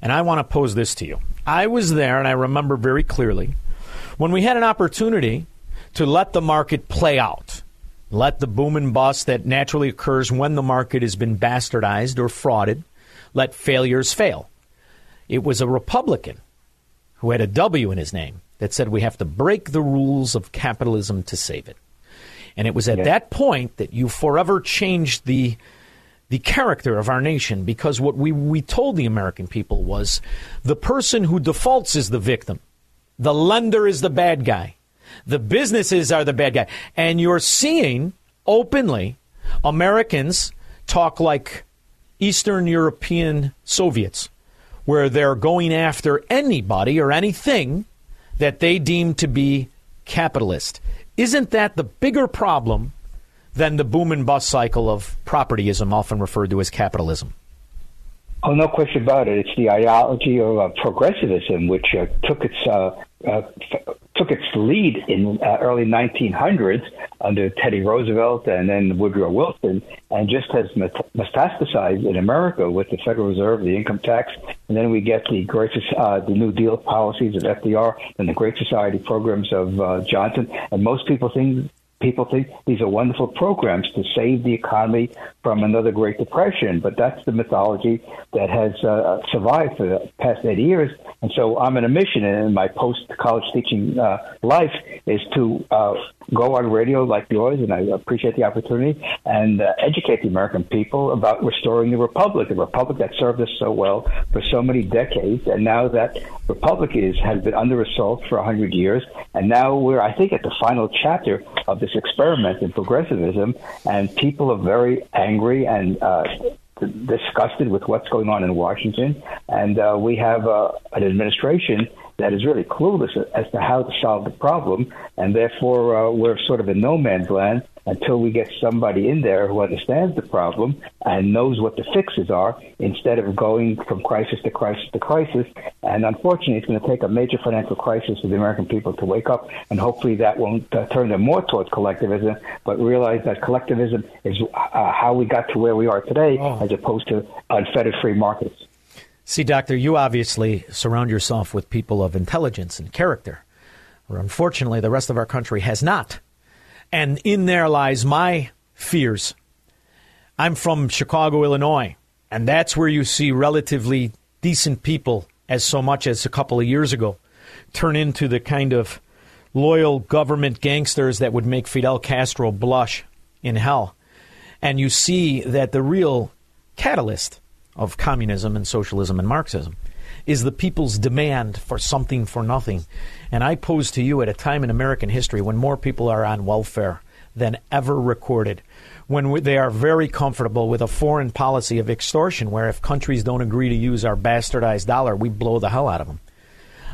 And I want to pose this to you. I was there, and I remember very clearly when we had an opportunity to let the market play out. Let the boom and bust that naturally occurs when the market has been bastardized or frauded, let failures fail. It was a Republican who had a W in his name that said we have to break the rules of capitalism to save it. And it was at that point that you forever changed the the character of our nation because what we, we told the American people was the person who defaults is the victim. The lender is the bad guy. The businesses are the bad guy. And you're seeing openly Americans talk like Eastern European Soviets, where they're going after anybody or anything that they deem to be capitalist. Isn't that the bigger problem than the boom and bust cycle of propertyism, often referred to as capitalism? Oh, no question about it. It's the ideology of uh, progressivism, which uh, took its uh, uh f- took its lead in uh, early 1900s under Teddy Roosevelt and then Woodrow Wilson, and just has metastasized in America with the Federal Reserve, the income tax, and then we get the Great uh, the New Deal policies of FDR and the Great Society programs of Johnson. And most people think people think these are wonderful programs to save the economy from another Great Depression, but that's the mythology that has uh, survived for the past 80 years. And so I'm on a mission in my post college teaching uh, life is to uh, go on radio like yours, and I appreciate the opportunity, and uh, educate the American people about restoring the republic, the republic that served us so well for so many decades. And now that republic is has been under assault for 100 years, and now we're, I think, at the final chapter of this experiment in progressivism, and people are very angry and uh, disgusted with what's going on in Washington, and uh, we have uh, an administration that is really clueless as to how to solve the problem, and therefore uh, we're sort of in no man's land until we get somebody in there who understands the problem and knows what the fixes are instead of going from crisis to crisis to crisis. And unfortunately, it's going to take a major financial crisis for the American people to wake up, and hopefully that won't uh, turn them more towards collectivism, but realize that collectivism is uh, how we got to where we are today oh. as opposed to unfettered free markets. See, Doctor, you obviously surround yourself with people of intelligence and character. Or unfortunately, the rest of our country has not. And in there lies my fears. I'm from Chicago, Illinois, and that's where you see relatively decent people, as so much as a couple of years ago, turn into the kind of loyal government gangsters that would make Fidel Castro blush in hell. And you see that the real catalyst of communism and socialism and Marxism is the people's demand for something for nothing. And I pose to you at a time in American history when more people are on welfare than ever recorded, when they are very comfortable with a foreign policy of extortion, where if countries don't agree to use our bastardized dollar, we blow the hell out of them.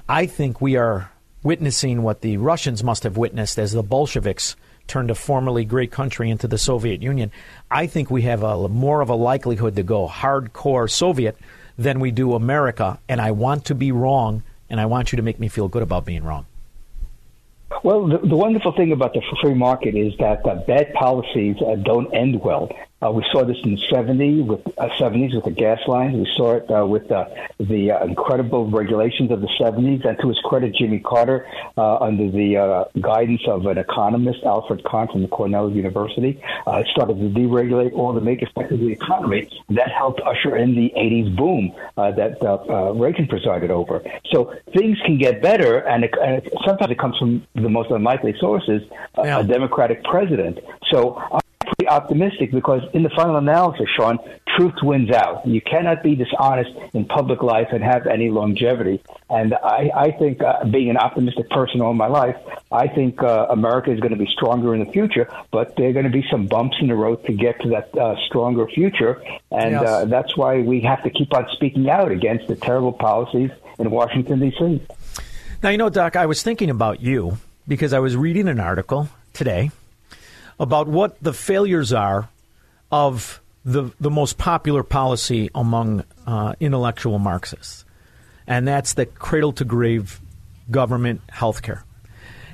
I think we are witnessing what the Russians must have witnessed as the Bolsheviks turned a formerly great country into the Soviet Union. I think we have a more of a likelihood to go hardcore Soviet than we do America, and I want to be wrong, and I want you to make me feel good about being wrong. Well, the, the wonderful thing about the free market is that uh, bad policies uh, don't end well. Uh, we saw this in the 70s with, uh, 70s with the gas lines. We saw it uh, with uh, the uh, incredible regulations of the 70s. And to his credit, Jimmy Carter, uh, under the uh, guidance of an economist, Alfred Kahn from Cornell University, uh, started to deregulate all the major sectors of the economy. That helped usher in the 80s boom uh, that uh, uh, Reagan presided over. So things can get better, and, it, and it, sometimes it comes from the most unlikely sources, uh, yeah. a Democratic president. So optimistic because in the final analysis, Shaun, truth wins out. You cannot be dishonest in public life and have any longevity. And I, I think, uh, being an optimistic person all my life, I think uh, America is going to be stronger in the future, but there are going to be some bumps in the road to get to that uh, stronger future. And yes. uh, that's why we have to keep on speaking out against the terrible policies in Washington, D.C. Now, you know, Doc, I was thinking about you because I was reading an article today about what the failures are of the, the most popular policy among uh, intellectual Marxists, and that's the cradle to grave government health care.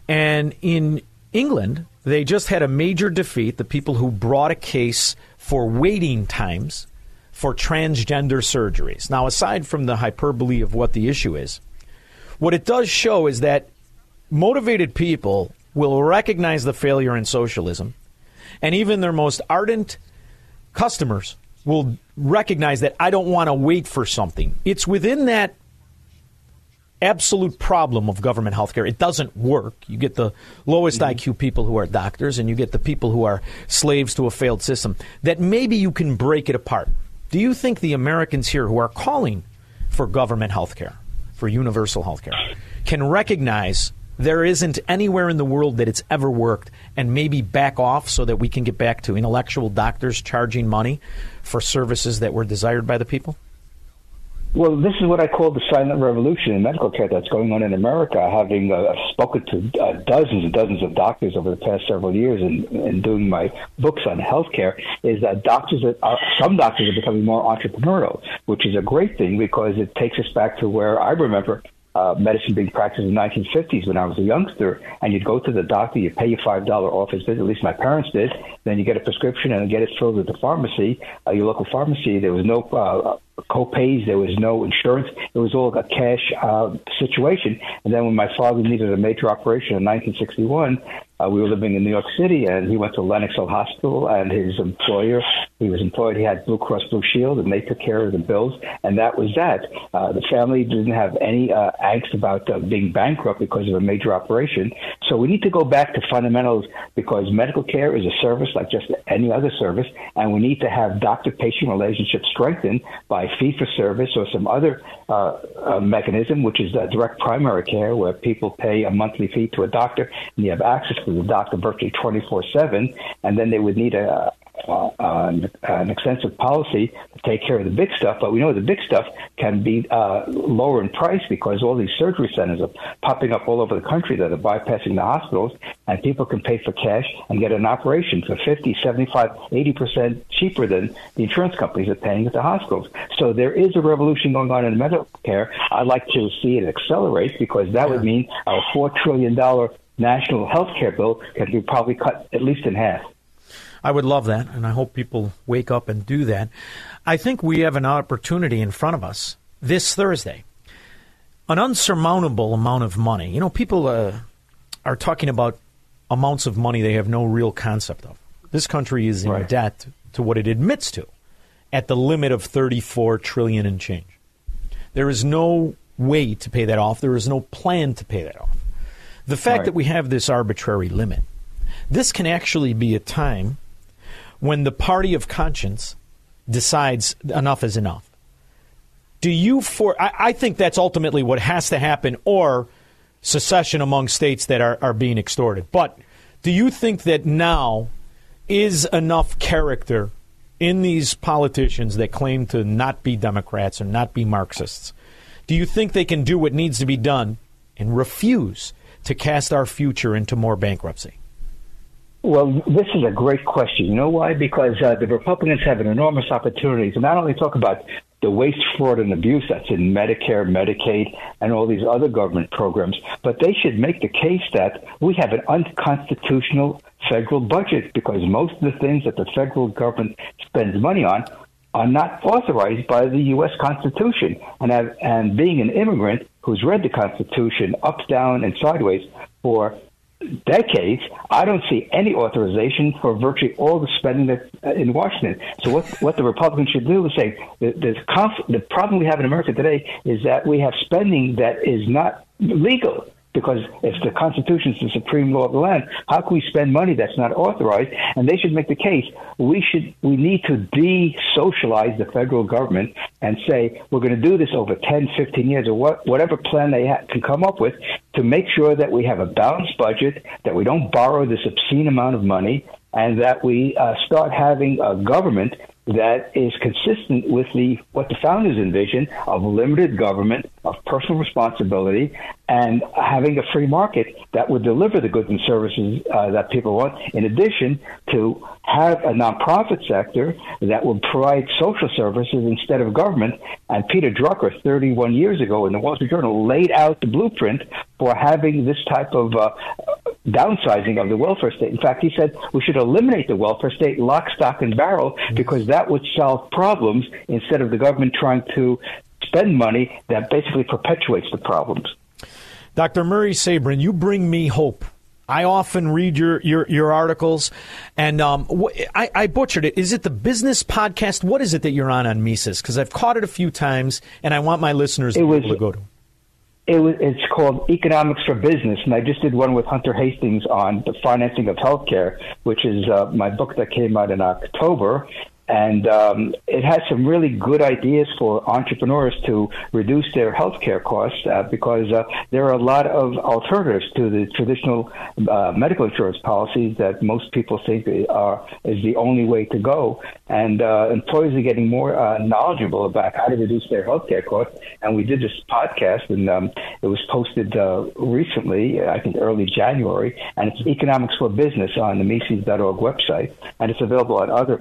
And in England, they just had a major defeat. The people who brought a case for waiting times for transgender surgeries. Now, aside from the hyperbole of what the issue is, what it does show is that motivated people will recognize the failure in socialism, and even their most ardent customers will recognize that I don't want to wait for something. It's within that absolute problem of government health care. It doesn't work. You get the lowest Mm-hmm. IQ people who are doctors, and you get the people who are slaves to a failed system. That maybe you can break it apart. Do you think the Americans here who are calling for government health care, for universal health care, can recognize there isn't anywhere in the world that it's ever worked and maybe back off so that we can get back to intellectual doctors charging money for services that were desired by the people? Well, this is what I call the silent revolution in medical care that's going on in America. Having uh, spoken to uh, dozens and dozens of doctors over the past several years and, and doing my books on healthcare, is that doctors, are, some doctors are becoming more entrepreneurial, which is a great thing because it takes us back to where I remember uh, medicine being practiced in the 1950s when I was a youngster, and you'd go to the doctor, you pay your five dollar office visit. At least my parents did. Then you get a prescription and get it filled at the pharmacy, uh, your local pharmacy. There was no uh, co-pays, there was no insurance. It was all a cash uh, situation. And then when my father needed a major operation in 1961, uh, we were living in New York City, and he went to Lenox Hill Hospital, and his employer, he was employed, he had Blue Cross Blue Shield, and they took care of the bills, and that was that. Uh, the family didn't have any uh, angst about uh, being bankrupt because of a major operation. So we need to go back to fundamentals because medical care is a service like just any other service, and we need to have doctor-patient relationships strengthened by fee-for-service or some other uh, uh, mechanism, which is uh, direct primary care, where people pay a monthly fee to a doctor, and you have access to the doctor virtually 24/7, and then they would need a uh, an, an extensive policy to take care of the big stuff, but we know the big stuff can be uh, lower in price because all these surgery centers are popping up all over the country that are bypassing the hospitals, and people can pay for cash and get an operation for 50, 75, 80% cheaper than the insurance companies are paying at the hospitals. So there is a revolution going on in medical care. I'd like to see it accelerate because that would mean our $4 trillion national health care bill can be probably cut at least in half. I would love that, and I hope people wake up and do that. I think we have an opportunity in front of us this Thursday. An unsurmountable amount of money. You know, people uh, are talking about amounts of money they have no real concept of. This country is in Right. debt to what it admits to at the limit of 34 trillion and change. There is no way to pay that off. There is no plan to pay that off. The fact Right. that we have this arbitrary limit, this can actually be a time when the party of conscience decides enough is enough. Do you for I, I think that's ultimately what has to happen or secession among states that are, are being extorted. But do you think that now is enough character in these politicians that claim to not be Democrats or not be Marxists? Do you think they can do what needs to be done and refuse to cast our future into more bankruptcy? Well, this is a great question. You know why? Because uh, the Republicans have an enormous opportunity to not only talk about the waste, fraud, and abuse that's in Medicare, Medicaid, and all these other government programs, but they should make the case that we have an unconstitutional federal budget because most of the things that the federal government spends money on are not authorized by the U.S. Constitution. And, have, and being an immigrant who's read the Constitution up, down, and sideways for decades, I don't see any authorization for virtually all the spending that's uh, in Washington. So what what the Republicans should do is say the the, conf- the problem we have in America today is that we have spending that is not legal. Because if the Constitution is the supreme law of the land, how can we spend money that's not authorized? And they should make the case we should we need to de-socialize the federal government and say we're going to do this over 10, 15 years or what, whatever plan they ha- can come up with to make sure that we have a balanced budget, that we don't borrow this obscene amount of money, and that we uh, start having a government that is consistent with the what the founders envisioned of limited government, of personal responsibility, and having a free market that would deliver the goods and services uh, that people want. In addition to have a nonprofit sector that would provide social services instead of government. And Peter Drucker, 31 years ago in the Wall Street Journal, laid out the blueprint for having this type of uh, downsizing of the welfare state. In fact, he said we should eliminate the welfare state lock, stock, and barrel because that would solve problems instead of the government trying to spend money that basically perpetuates the problems. Dr. Murray Sabrin, you bring me hope. I often read your your, your articles, and um, wh- I, I butchered it. Is it the business podcast? What is it that you're on on Mises? Because I've caught it a few times, and I want my listeners to be able to go to. it was, it's called Economics for Business, and I just did one with Hunter Hastings on the financing of healthcare, which is uh, my book that came out in October and um, it has some really good ideas for entrepreneurs to reduce their healthcare costs uh, because uh, there are a lot of alternatives to the traditional uh, medical insurance policies that most people think are is the only way to go. And uh, employers are getting more uh, knowledgeable about how to reduce their healthcare costs. And we did this podcast, and um, it was posted uh, recently, I think early January, and it's Economics for Business on the Mises.org website, and it's available on other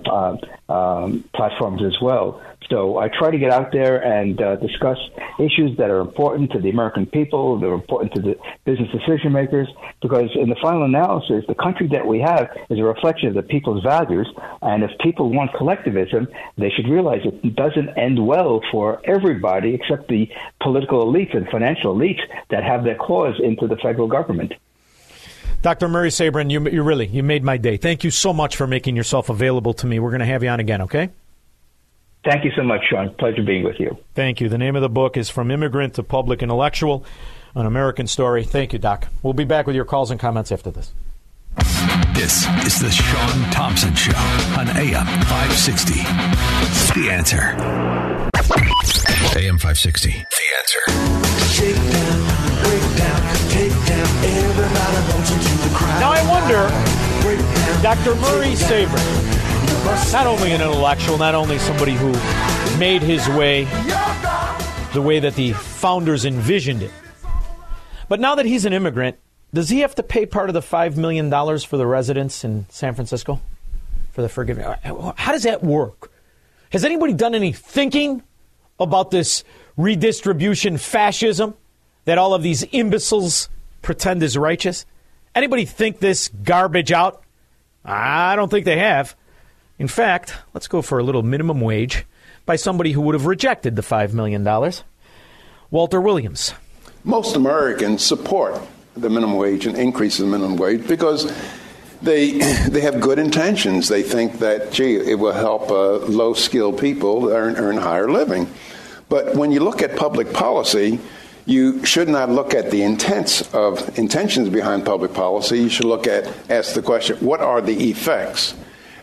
um, platforms as well. So I try to get out there and uh, discuss issues that are important to the American people, that are important to the business decision makers, because in the final analysis, the country that we have is a reflection of the people's values. And if people want collectivism, they should realize it doesn't end well for everybody except the political elites and financial elites that have their claws into the federal government. Dr. Murray Sabrin, you, you really you made my day. Thank you so much for making yourself available to me. We're going to have you on again, okay? Thank you so much, Shaun. Pleasure being with you. Thank you. The name of the book is From Immigrant to Public Intellectual, an American story. Thank you, Doc. We'll be back with your calls and comments after this. This is the Shaun Thompson Show on AM 560. The answer. AM 560. The answer. Now I wonder, Dr. Murray Sabrin, not only an intellectual, not only somebody who made his way the way that the founders envisioned it, but now that he's an immigrant, does he have to pay part of the $5 million for the residents in San Francisco? For the forgiveness? How does that work? Has anybody done any thinking about this redistribution fascism that all of these imbeciles pretend is righteous? Anybody think this garbage out? I don't think they have. In fact, let's go for a little minimum wage by somebody who would have rejected the $5 million. Walter Williams. Most Americans support the minimum wage and increase in the minimum wage because they they have good intentions. They think that gee, it will help uh, low skilled people earn earn higher living. But when you look at public policy, you should not look at the intents of intentions behind public policy. You should look at ask the question, what are the effects?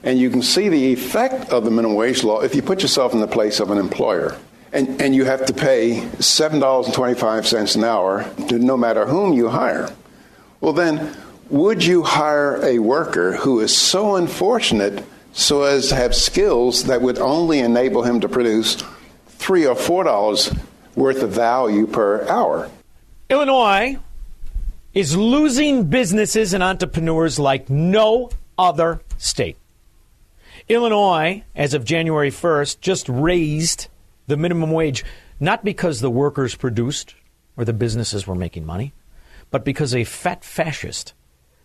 And you can see the effect of the minimum wage law if you put yourself in the place of an employer. And, and you have to pay $7.25 an hour to no matter whom you hire. Well, then, would you hire a worker who is so unfortunate so as to have skills that would only enable him to produce three or four dollars worth of value per hour. Illinois is losing businesses and entrepreneurs like no other state. Illinois, as of January 1st, just raised the minimum wage, not because the workers produced or the businesses were making money, but because a fat fascist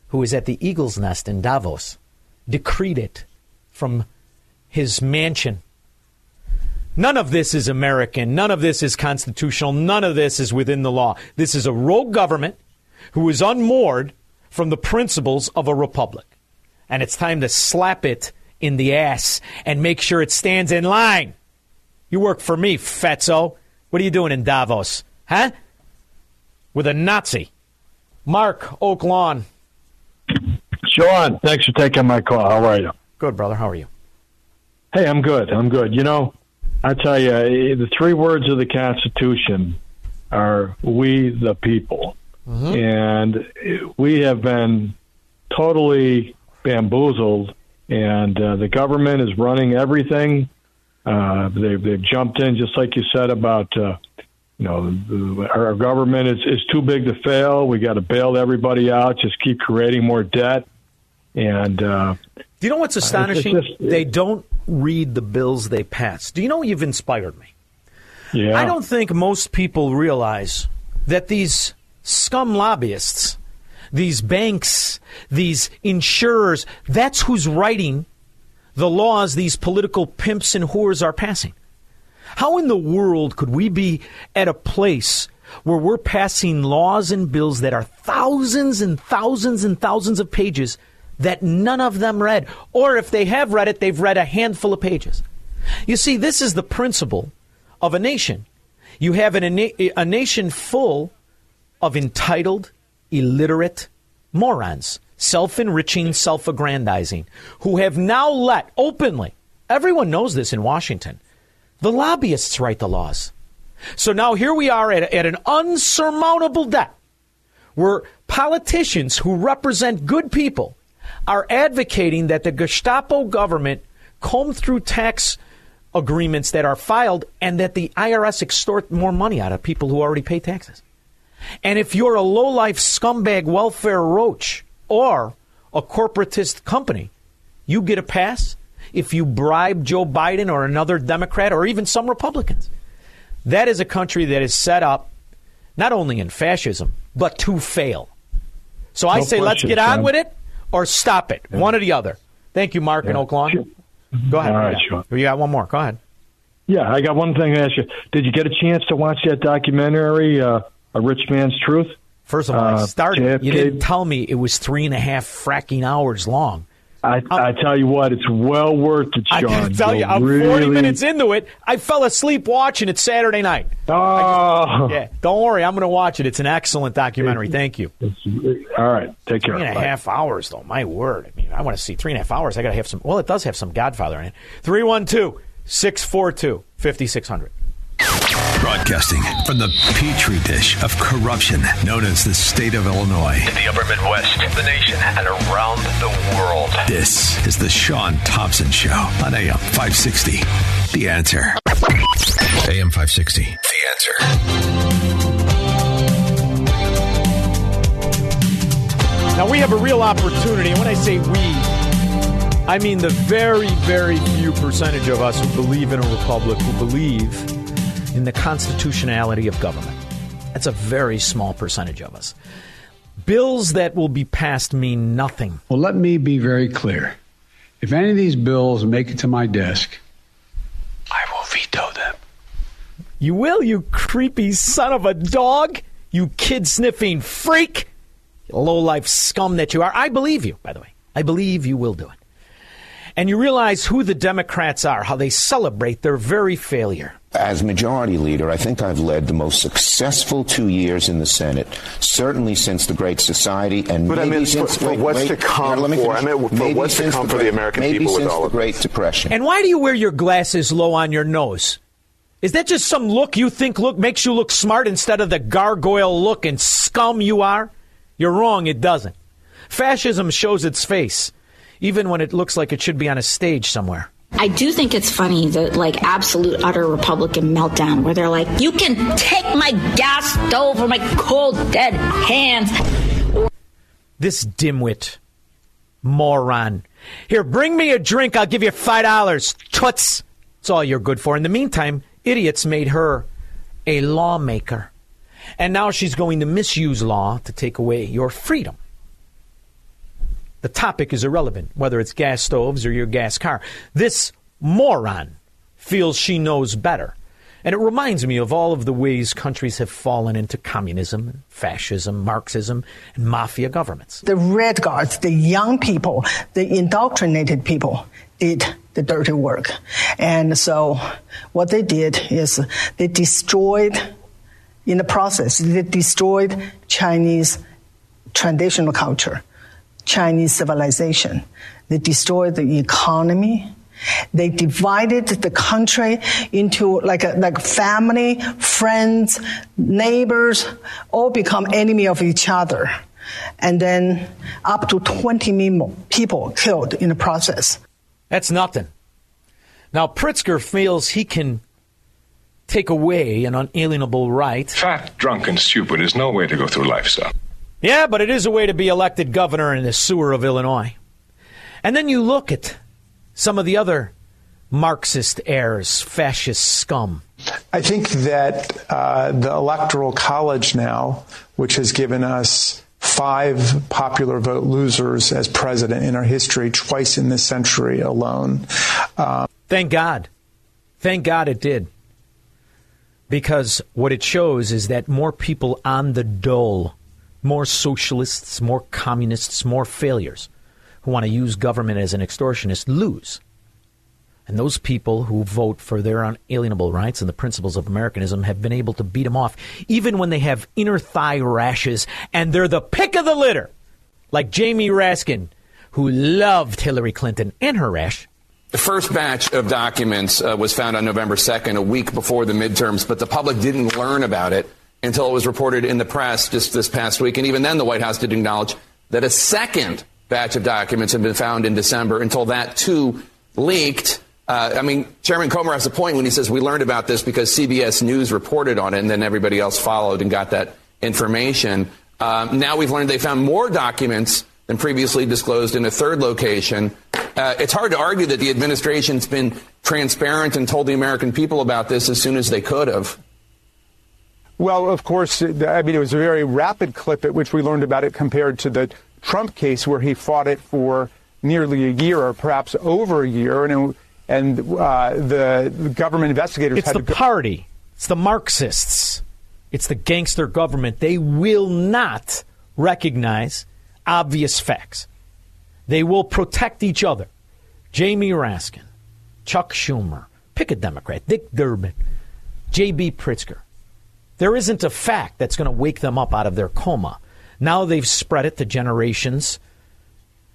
who is at the Eagle's Nest in Davos decreed it from his mansion None of this is American. None of this is constitutional. None of this is within the law. This is a rogue government who is unmoored from the principles of a republic. And it's time to slap it in the ass and make sure it stands in line. You work for me, fatso. What are you doing in Davos? Huh? With a Nazi. Mark Oak Shaun, thanks for taking my call. How are you? Good, brother. How are you? Hey, I'm good. I'm good. You know, I tell you, eh, the three words of the Constitution are "we the people," mm-hmm. and we have been totally bamboozled. And uh, the government is running everything. Uh, they've, they've jumped in, just like you said about uh, you know, our government is, is too big to fail. We got to bail everybody out, just keep creating more debt. And uh, do you know what's astonishing? Just, they don't read the bills they pass. Do you know you've inspired me? Yeah. I don't think most people realize that these scum lobbyists, these banks, these insurers, that's who's writing the laws these political pimps and whores are passing. How in the world could we be at a place where we're passing laws and bills that are thousands and thousands and thousands of pages that none of them read. Or if they have read it, they've read a handful of pages. You see, this is the principle of a nation. You have an, a nation full of entitled, illiterate morons, self enriching, self aggrandizing, who have now let openly, everyone knows this in Washington, the lobbyists write the laws. So now here we are at, at an unsurmountable debt where politicians who represent good people are advocating that the Gestapo government comb through tax agreements that are filed and that the IRS extort more money out of people who already pay taxes. And if you're a low-life scumbag welfare roach or a corporatist company, you get a pass if you bribe Joe Biden or another Democrat or even some Republicans. That is a country that is set up not only in fascism, but to fail. So I No say let's get on Sam. with it or stop it. One or the other. Thank you, Mark in Yeah. Oak Lawn. Go ahead. All right, Yeah. Shaun. You got one more. Go ahead. Yeah, I got one thing to ask you. Did you get a chance to watch that documentary, uh, A Rich Man's Truth? First of all, I Uh, started. You didn't tell me it was three and a half fracking hours long. I, uh, I tell you what, it's well worth it, I can tell you, I'm 40 really- minutes into it. I fell asleep watching it Saturday night. Oh, Yeah, don't worry, I'm going to watch it. It's an excellent documentary. Thank you. all right. Take care. Three and a Bye. half hours, though. My word. I mean, I want to see three and a half hours. I got to have some. Well, it does have some Godfather in it. 312 642 5600. Broadcasting from the petri dish of corruption known as the state of Illinois. In the upper Midwest, the nation, and around the world. This is the Shaun Thompson Show on AM 560. The answer. AM 560. The answer. Now, we have a real opportunity. And when I say we, I mean the very, very few percentage of us who believe in a republic, who believe in the constitutionality of government. That's a very small percentage of us. Bills that will be passed mean nothing. Well, let me be very clear. If any of these bills make it to my desk, I will veto them. You will, you creepy son of a dog? You kid sniffing freak? Low life scum that you are. I believe you, by the way. I believe you will do it. And you realize who the Democrats are, how they celebrate their very failure. As majority leader, I think I've led the most successful two years in the Senate, certainly since the Great Society, and But I maybe mean, since for- for wait, what's wait, to come let me for- finish. I mean, for Maybe what's to since come for the American maybe people with since all the of Great Depression. And why do you wear your glasses low on your nose? Is that just some look you think look makes you look smart instead of the gargoyle look and scum you are? You're wrong, it doesn't. Fascism shows its face, even when it looks like it should be on a stage somewhere. I do think it's funny the like absolute utter Republican meltdown where they're like, "You can take my gas stove or my cold dead hands." This dimwit, moron. Here, bring me a drink. I'll give you five dollars. Toots. That's all you're good for. In the meantime, idiots made her a lawmaker, and now she's going to misuse law to take away your freedom. The topic is irrelevant, whether it's gas stoves or your gas car. This moron feels she knows better. And it reminds me of all of the ways countries have fallen into communism, fascism, Marxism, and mafia governments. The Red Guards, the young people, the indoctrinated people did the dirty work. And so what they did is they destroyed, in the process, they destroyed Chinese traditional culture, Chinese civilization. They destroyed the economy. They divided the country into like a, like family, friends, neighbors, all become enemy of each other. And then up to 20 million people killed in the process. That's nothing. Now, Pritzker feels he can take away an unalienable right. Fat, drunk, and stupid is no way to go through life, sir. Yeah, but it is a way to be elected governor in the sewer of Illinois. And then you look at some of the other Marxist heirs, fascist scum. I think that uh, the Electoral College now, which has given us five popular vote losers as president in our history, twice in this century alone. Um, Thank God. Thank God it did. Because what it shows is that more people on the dole, more socialists, more communists, more failures who want to use government as an extortionist lose. And those people who vote for their unalienable rights and the principles of Americanism have been able to beat them off, even when they have inner thigh rashes and they're the pick of the litter, like Jamie Raskin, who loved Hillary Clinton and her rash. The first batch of documents uh, was found on November 2nd, a week before the midterms, but the public didn't learn about it until it was reported in the press just this past week. And even then, the White House did acknowledge that a second batch of documents had been found in December until that too leaked. Uh, I mean, Chairman Comer has a point when he says we learned about this because CBS News reported on it, and then everybody else followed and got that information. Um, now we've learned they found more documents than previously disclosed in a third location. Uh, it's hard to argue that the administration's been transparent and told the American people about this as soon as they could have. Well, of course, I mean, it was a very rapid clip at which we learned about it compared to the Trump case where he fought it for nearly a year or perhaps over a year. And, and uh, the government investigators it's had the go- party. It's the Marxists. It's the gangster government. They will not recognize obvious facts. They will protect each other. Jamie Raskin, Chuck Schumer, pick a Democrat, Dick Durbin, J.B. Pritzker. There isn't a fact that's going to wake them up out of their coma. Now they've spread it to generations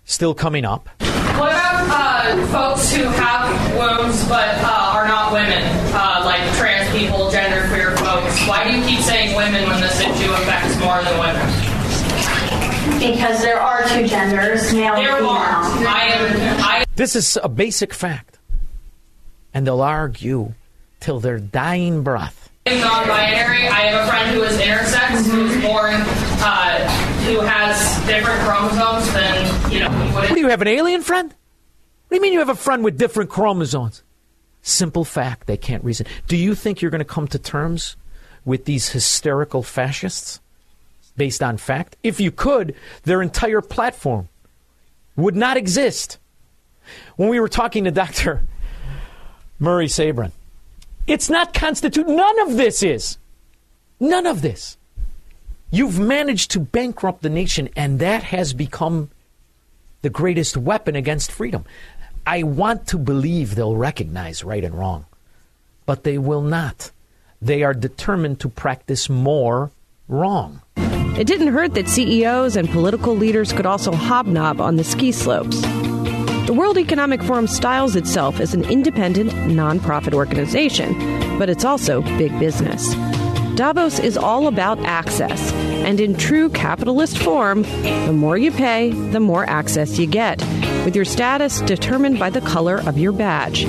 still coming up. What about uh, folks who have wombs but uh, are not women, uh, like trans people, genderqueer folks? Why do you keep saying women when this issue affects more than women? Because there are two genders, male and female. I am. I This is a basic fact. And they'll argue till their dying breath. Am non-binary. I have a friend who is intersex, who was born, uh, who has different chromosomes than you know. What What do you have, an alien friend? What do you mean you have a friend with different chromosomes? Simple fact, they can't reason. Do you think you're going to come to terms with these hysterical fascists based on fact? If you could, their entire platform would not exist. When we were talking to Dr. Murray Sabrin, it's not constitute. None of this is. None of this. You've managed to bankrupt the nation, and that has become the greatest weapon against freedom. I want to believe they'll recognize right and wrong, but they will not. They are determined to practice more wrong. It didn't hurt that CEOs and political leaders could also hobnob on the ski slopes. The World Economic Forum styles itself as an independent, nonprofit organization, but it's also big business. Davos is all about access, and in true capitalist form, the more you pay, the more access you get, with your status determined by the color of your badge.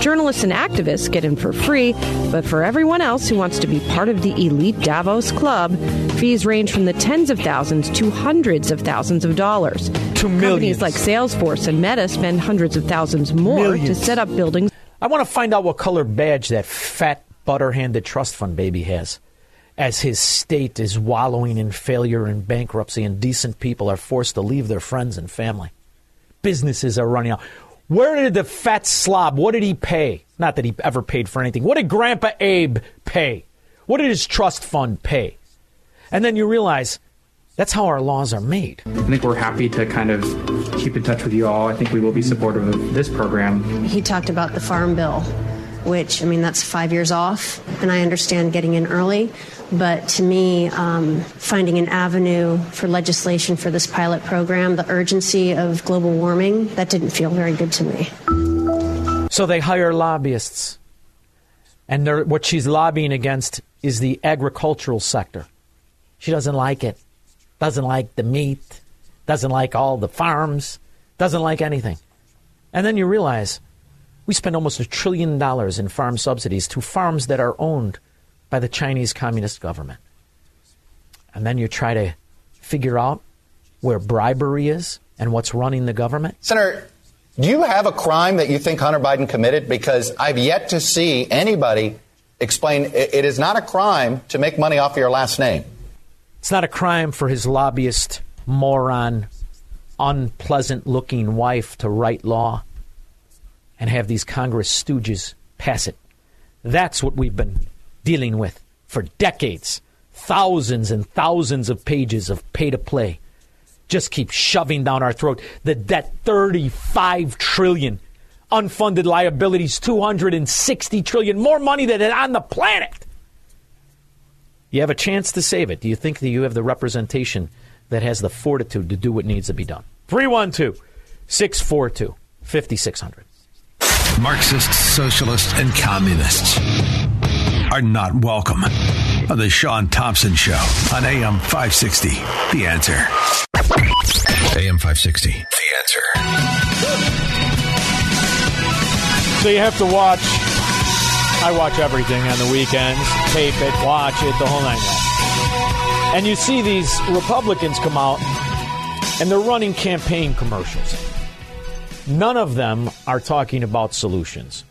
Journalists and activists get in for free, but for everyone else who wants to be part of the elite Davos club, fees range from the tens of thousands to hundreds of thousands of dollars. To Companies like Salesforce and Meta spend hundreds of thousands more to set up buildings. I want to find out what color badge that fat, butter handed trust fund baby has. As his state is wallowing in failure and bankruptcy, and decent people are forced to leave their friends and family. Businesses are running out. Where did the fat slob, what did he pay? Not that he ever paid for anything. What did Grandpa Abe pay? What did his trust fund pay? And then you realize that's how our laws are made. I think we're happy to kind of keep in touch with you all. I think we will be supportive of this program. He talked about the Farm Bill, which, I mean, that's five years off, and I understand getting in early. But to me, um, finding an avenue for legislation for this pilot program, the urgency of global warming, that didn't feel very good to me. So they hire lobbyists. And what she's lobbying against is the agricultural sector. She doesn't like it. Doesn't like the meat. Doesn't like all the farms. Doesn't like anything. And then you realize we spend almost a trillion dollars in farm subsidies to farms that are owned by the Chinese Communist government. And then you try to figure out where bribery is and what's running the government. Senator, do you have a crime that you think Hunter Biden committed? Because I've yet to see anybody explain it is not a crime to make money off of your last name. It's not a crime for his lobbyist, moron, unpleasant looking wife to write law and have these Congress stooges pass it. That's what we've been dealing with for decades. Thousands and thousands of pages of pay to play just keep shoving down our throat. The debt 35 trillion unfunded liabilities 260 trillion more money than on the planet. You have a chance to save it. Do you think that you have the representation that has the fortitude to do what needs to be done? 312 642 5600. Marxists, socialists, and communists are not welcome on the Shaun Thompson Show on AM 560. The answer. AM 560. The answer. So you have to watch. I watch everything on the weekends, tape it, watch it, the whole nine. And you see these Republicans come out and they're running campaign commercials. None of them are talking about solutions.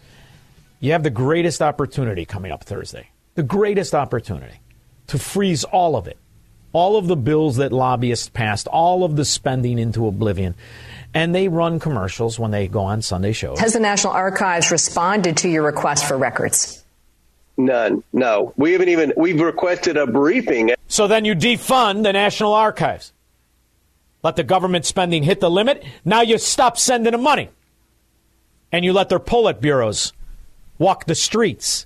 You have the greatest opportunity coming up Thursday. The greatest opportunity to freeze all of it. All of the bills that lobbyists passed, all of the spending into oblivion. And they run commercials when they go on Sunday shows. Has the National Archives responded to your request for records? None. No. We haven't even, we've requested a briefing. So then you defund the National Archives. Let the government spending hit the limit. Now you stop sending them money. And you let their Polit bureaus walk the streets.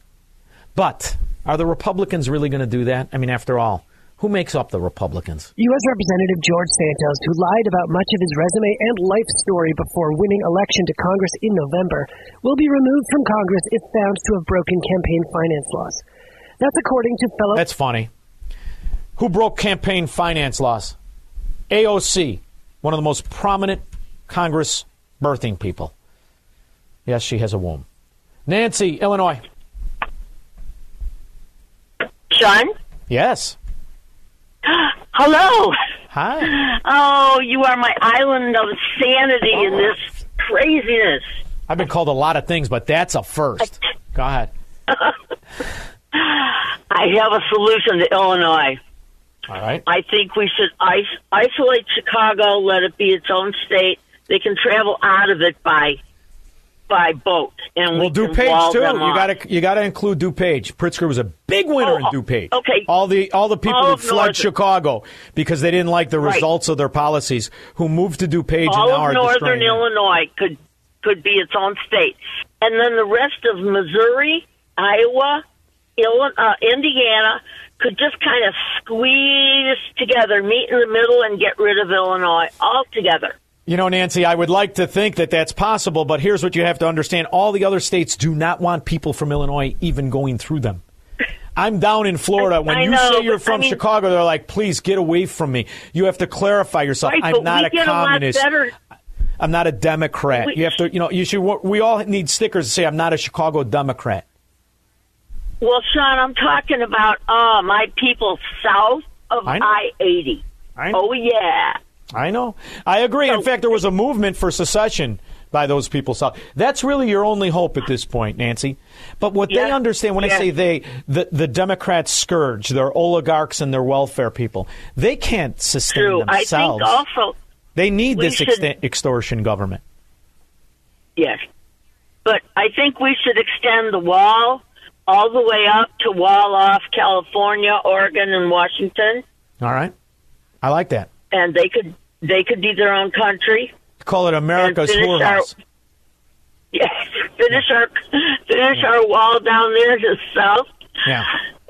But are the Republicans really going to do that? I mean, after all, who makes up the Republicans? U.S. Representative George Santos, who lied about much of his resume and life story before winning election to Congress in November, will be removed from Congress if found to have broken campaign finance laws. That's according to fellow. That's funny. Who broke campaign finance laws? AOC, one of the most prominent Congress birthing people. Yes, she has a womb. Nancy, Illinois. Shaun? Yes. Hello. Hi. Oh, you are my island of sanity in this craziness. I've been called a lot of things, but that's a first. Go ahead. I have a solution to Illinois. All right. I think we should is- isolate Chicago, let it be its own state. They can travel out of it by by boat, and Well, we DuPage too. You got to you got to include DuPage. Pritzker was a big winner in DuPage. Oh, okay. All the all the people All who fled Northern. Chicago because they didn't like the Right. results of their policies, who moved to DuPage and All now of are northern. Illinois could could be its own state, and then the rest of Missouri, Iowa, Illinois, uh, Indiana could just kind of squeeze together, meet in the middle, and get rid of Illinois altogether. You know, Nancy, I would like to think that that's possible, but here's what you have to understand: all the other states do not want people from Illinois even going through them. I'm down in Florida. When I you know, say you're from I mean- Chicago, they're like, "Please get away from me." You have to clarify yourself. right, I'm not a communist. a. I'm not a Democrat. We- you have to, you know, you should. We all need stickers to say I'm not a Chicago Democrat. Well, Shaun, I'm talking about uh, my people south of I. I eighty. Oh yeah. I know. I agree. In fact, there was a movement for secession by those people. South. That's really your only hope at this point, Nancy. But what they understand when I say they, the, the Democrats scourge, their oligarchs and their welfare people, they can't sustain True. I think also they need this should- exten- extortion government. Yes. But I think we should extend the wall all the way up to wall off California, Oregon, and Washington, All right. I like that. And they could they could be their own country. Call it America's our- whorehouse. Yes, finish our finish our wall down there to the south, Yeah.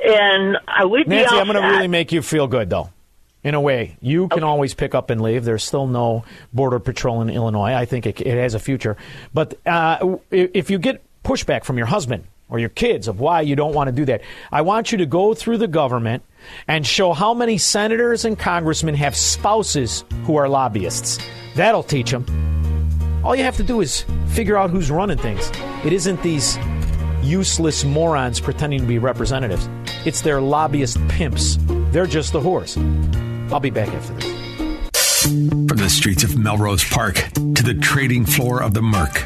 and I we'd be Nancy, I'm going to really make you feel good, though. In a way, you can always pick up and leave. There's still no border patrol in Illinois. I think it, it has a future. But uh, if you get pushback from your husband or your kids of why you don't want to do that, I want you to go through the government and show how many senators and congressmen have spouses who are lobbyists. That'll teach them. All you have to do is figure out who's running things. It isn't these useless morons pretending to be representatives. It's their lobbyist pimps. They're just the horse. I'll be back after this. From the streets of Melrose Park to the trading floor of the Merc,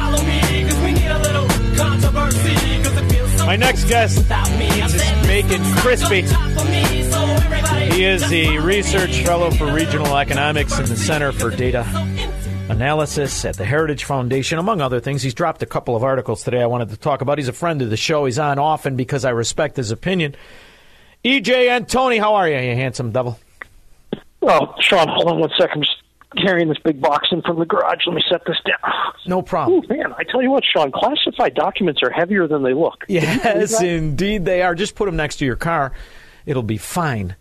My next guest is Macon Crispy. He is the research fellow for regional economics in the Center for Data Analysis at the Heritage Foundation, among other things. He's dropped a couple of articles today I wanted to talk about. He's a friend of the show. He's on often because I respect his opinion. EJ Antoni, how are you, you handsome devil? Oh, Shaun, hold on one second. Carrying this big box in from the garage. Let me set this down. No problem. Ooh, man, I tell you what, Shaun, classified documents are heavier than they look. Yes, indeed they are. Just put them next to your car. It'll be fine.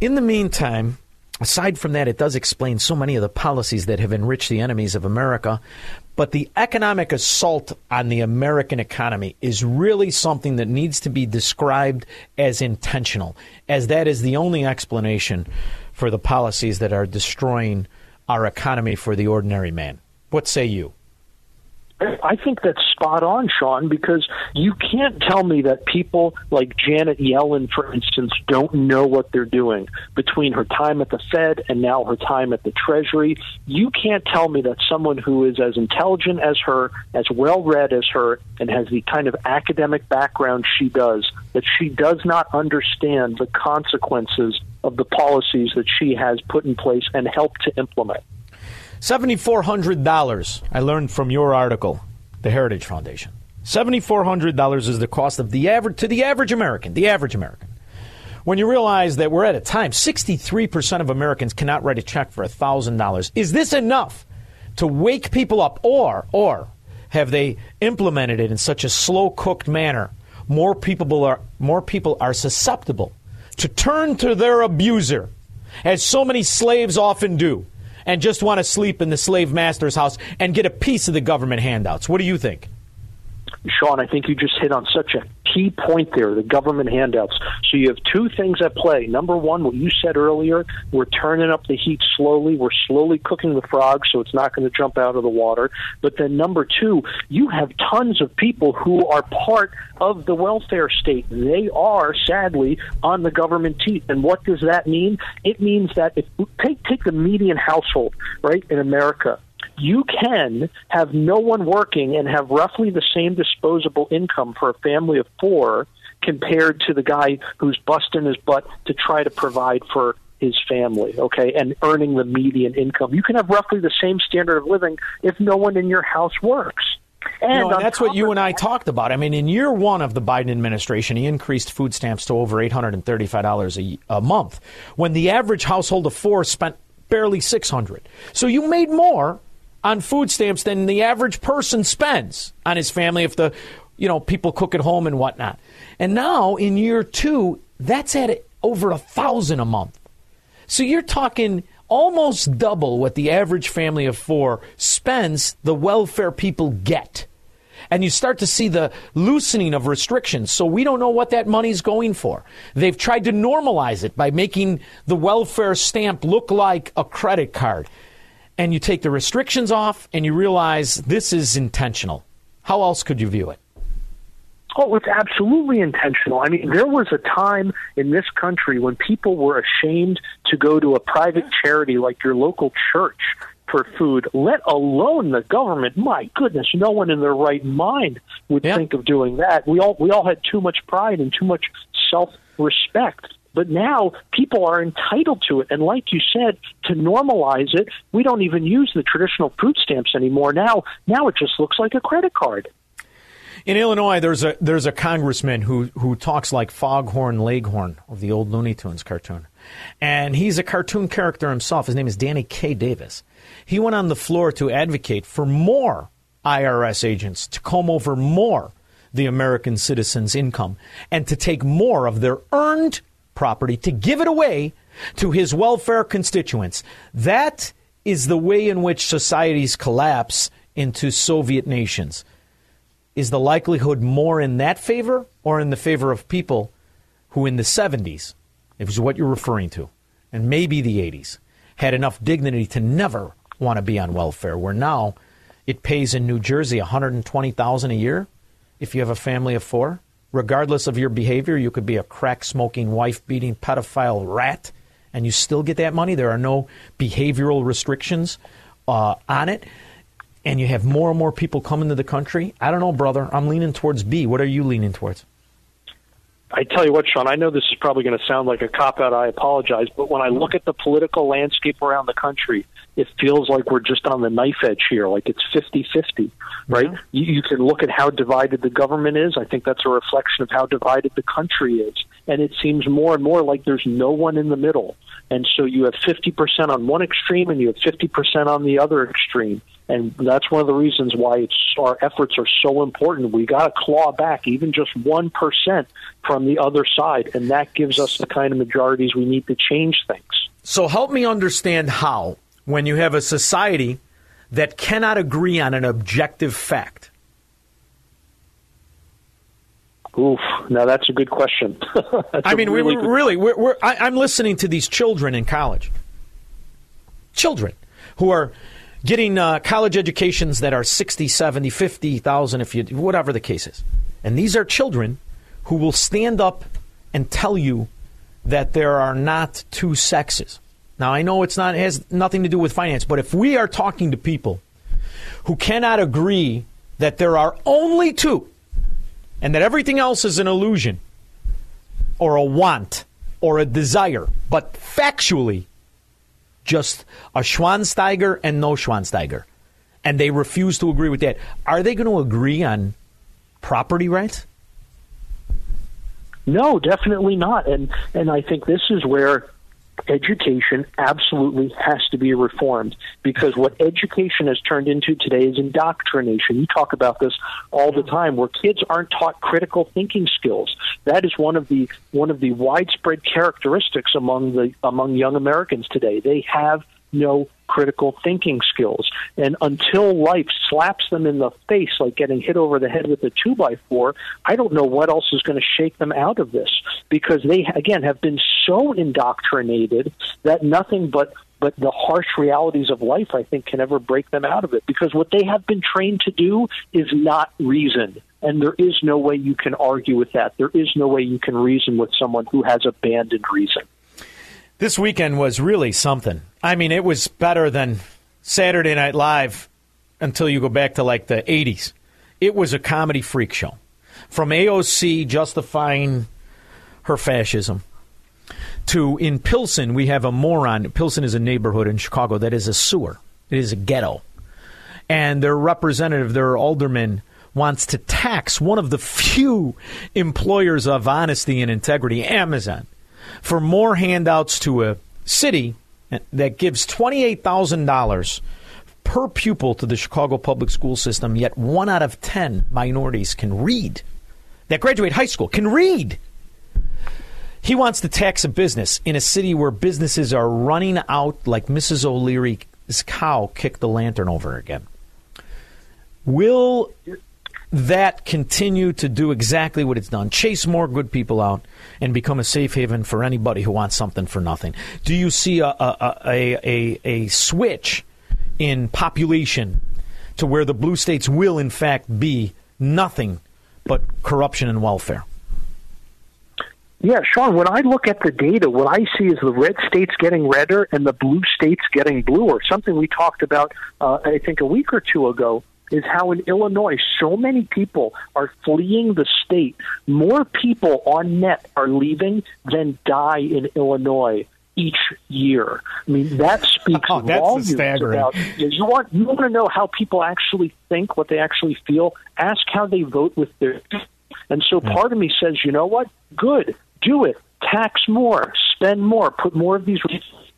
In the meantime, aside from that, it does explain so many of the policies that have enriched the enemies of America. But the economic assault on the American economy is really something that needs to be described as intentional, as that is the only explanation for the policies that are destroying our economy for the ordinary man. What say you? I think that's spot on, Shaun, because you can't tell me that people like Janet Yellen, for instance, don't know what they're doing between her time at the Fed and now her time at the Treasury. You can't tell me that someone who is as intelligent as her, as well read as her, and has the kind of academic background she does, that she does not understand the consequences of the policies that she has put in place and helped to implement. $7,400, I learned from your article, the Heritage Foundation. $7,400 is the cost of the average to the average American, the average American. When you realize that we're at a time, 63% of Americans cannot write a check for $1,000. Is this enough to wake people up or or have they implemented it in such a slow cooked manner? More people are more people are susceptible to turn to their abuser, as so many slaves often do and just want to sleep in the slave master's house and get a piece of the government handouts. What do you think? Shaun, I think you just hit on such a key point there the government handouts. So you have two things at play. Number one, what you said earlier, we're turning up the heat slowly. We're slowly cooking the frog so it's not going to jump out of the water. But then number two, you have tons of people who are part of the welfare state. They are, sadly, on the government teeth. And what does that mean? It means that if take take the median household, right, in America you can have no one working and have roughly the same disposable income for a family of four compared to the guy who's busting his butt to try to provide for his family, okay, and earning the median income. You can have roughly the same standard of living if no one in your house works. And, no, and that's what you and I talked about. I mean, in year one of the Biden administration, he increased food stamps to over $835 a, a month, when the average household of four spent barely 600 So you made more on food stamps than the average person spends on his family if the you know people cook at home and whatnot. And now in year two, that's at over a thousand a month. So you're talking almost double what the average family of four spends. The welfare people get. And you start to see the loosening of restrictions. So we don't know what that money's going for. They've tried to normalize it by making the welfare stamp look like a credit card and you take the restrictions off and you realize this is intentional. How else could you view it? Oh, it's absolutely intentional. I mean, there was a time in this country when people were ashamed to go to a private charity like your local church for food, let alone the government. My goodness, no one in their right mind would yeah. think of doing that. We all we all had too much pride and too much self respect. But now people are entitled to it. And like you said, to normalize it, we don't even use the traditional food stamps anymore. Now, now it just looks like a credit card. In Illinois, there's a there's a congressman who who talks like Foghorn Leghorn of the old Looney Tunes cartoon, and he's a cartoon character himself. His name is Danny K. Davis. He went on the floor to advocate for more IRS agents to comb over more the American citizens' income and to take more of their earned property to give it away to his welfare constituents. That is the way in which societies collapse into Soviet nations. Is the likelihood more in that favor or in the favor of people who in the 70s, it was what you're referring to, and maybe the 80s, had enough dignity to never want to be on welfare, where now it pays in New Jersey 120,000 a year if you have a family of 4? Regardless of your behavior. You could be a crack smoking, wife beating, pedophile rat, and you still get that money. There are no behavioral restrictions uh, on it. And you have more and more people coming to the country. I don't know, brother. I'm leaning towards B. What are you leaning towards? I tell you what, Shaun, I know this is probably going to sound like a cop out. I apologize. But when I look at the political landscape around the country, it feels like we're just on the knife edge here, like it's 50 50, right? Mm-hmm. You, you can look at how divided the government is. I think that's a reflection of how divided the country is. And it seems more and more like there's no one in the middle. And so you have 50% on one extreme and you have 50% on the other extreme. And that's one of the reasons why our efforts are so important. We got to claw back even just 1% from the other side. And that gives us the kind of majorities we need to change things. So help me understand how, when you have a society that cannot agree on an objective fact. Oof, now that's a good question. I mean, really we, good- really, we're, we're, I, I'm listening to these children in college. Children who are getting uh, college educations that are 60, 70, 50,000, if you, whatever the case is. And these are children who will stand up and tell you that there are not two sexes. Now, I know it's not, it has nothing to do with finance, but if we are talking to people who cannot agree that there are only two, and that everything else is an illusion or a want or a desire, but factually just a Schwansteiger and no Schwansteiger. And they refuse to agree with that. Are they going to agree on property rights? No, definitely not. And and I think this is where education absolutely has to be reformed because what education has turned into today is indoctrination. You talk about this all the time where kids aren't taught critical thinking skills. That is one of the one of the widespread characteristics among the among young Americans today. They have no critical thinking skills. And until life slaps them in the face like getting hit over the head with a two by four, I don't know what else is going to shake them out of this because they again have been so indoctrinated that nothing but but the harsh realities of life I think can ever break them out of it because what they have been trained to do is not reason. And there is no way you can argue with that. There is no way you can reason with someone who has abandoned reason. This weekend was really something. I mean, it was better than Saturday Night Live until you go back to like the 80s. It was a comedy freak show. From AOC justifying her fascism to in Pilsen, we have a moron. Pilsen is a neighborhood in Chicago that is a sewer, it is a ghetto. And their representative, their alderman, wants to tax one of the few employers of honesty and integrity, Amazon, for more handouts to a city that gives $28,000 per pupil to the Chicago public school system, yet one out of 10 minorities can read. That graduate high school can read. He wants to tax a business in a city where businesses are running out like Mrs. O'Leary's cow kicked the lantern over again. Will that continue to do exactly what it's done? Chase more good people out and become a safe haven for anybody who wants something for nothing? Do you see a, a, a, a, a switch in population to where the blue states will, in fact, be nothing but corruption and welfare? Yeah, Shaun, when I look at the data, what I see is the red states getting redder and the blue states getting bluer. Something we talked about, uh, I think, a week or two ago is how in Illinois so many people are fleeing the state. More people on net are leaving than die in Illinois each year. I mean, that speaks Oh, that's volumes staggering. about you want you want to know how people actually think, what they actually feel. Ask how they vote with their. And so part of me says, you know what? Good, do it. Tax more, spend more, put more of these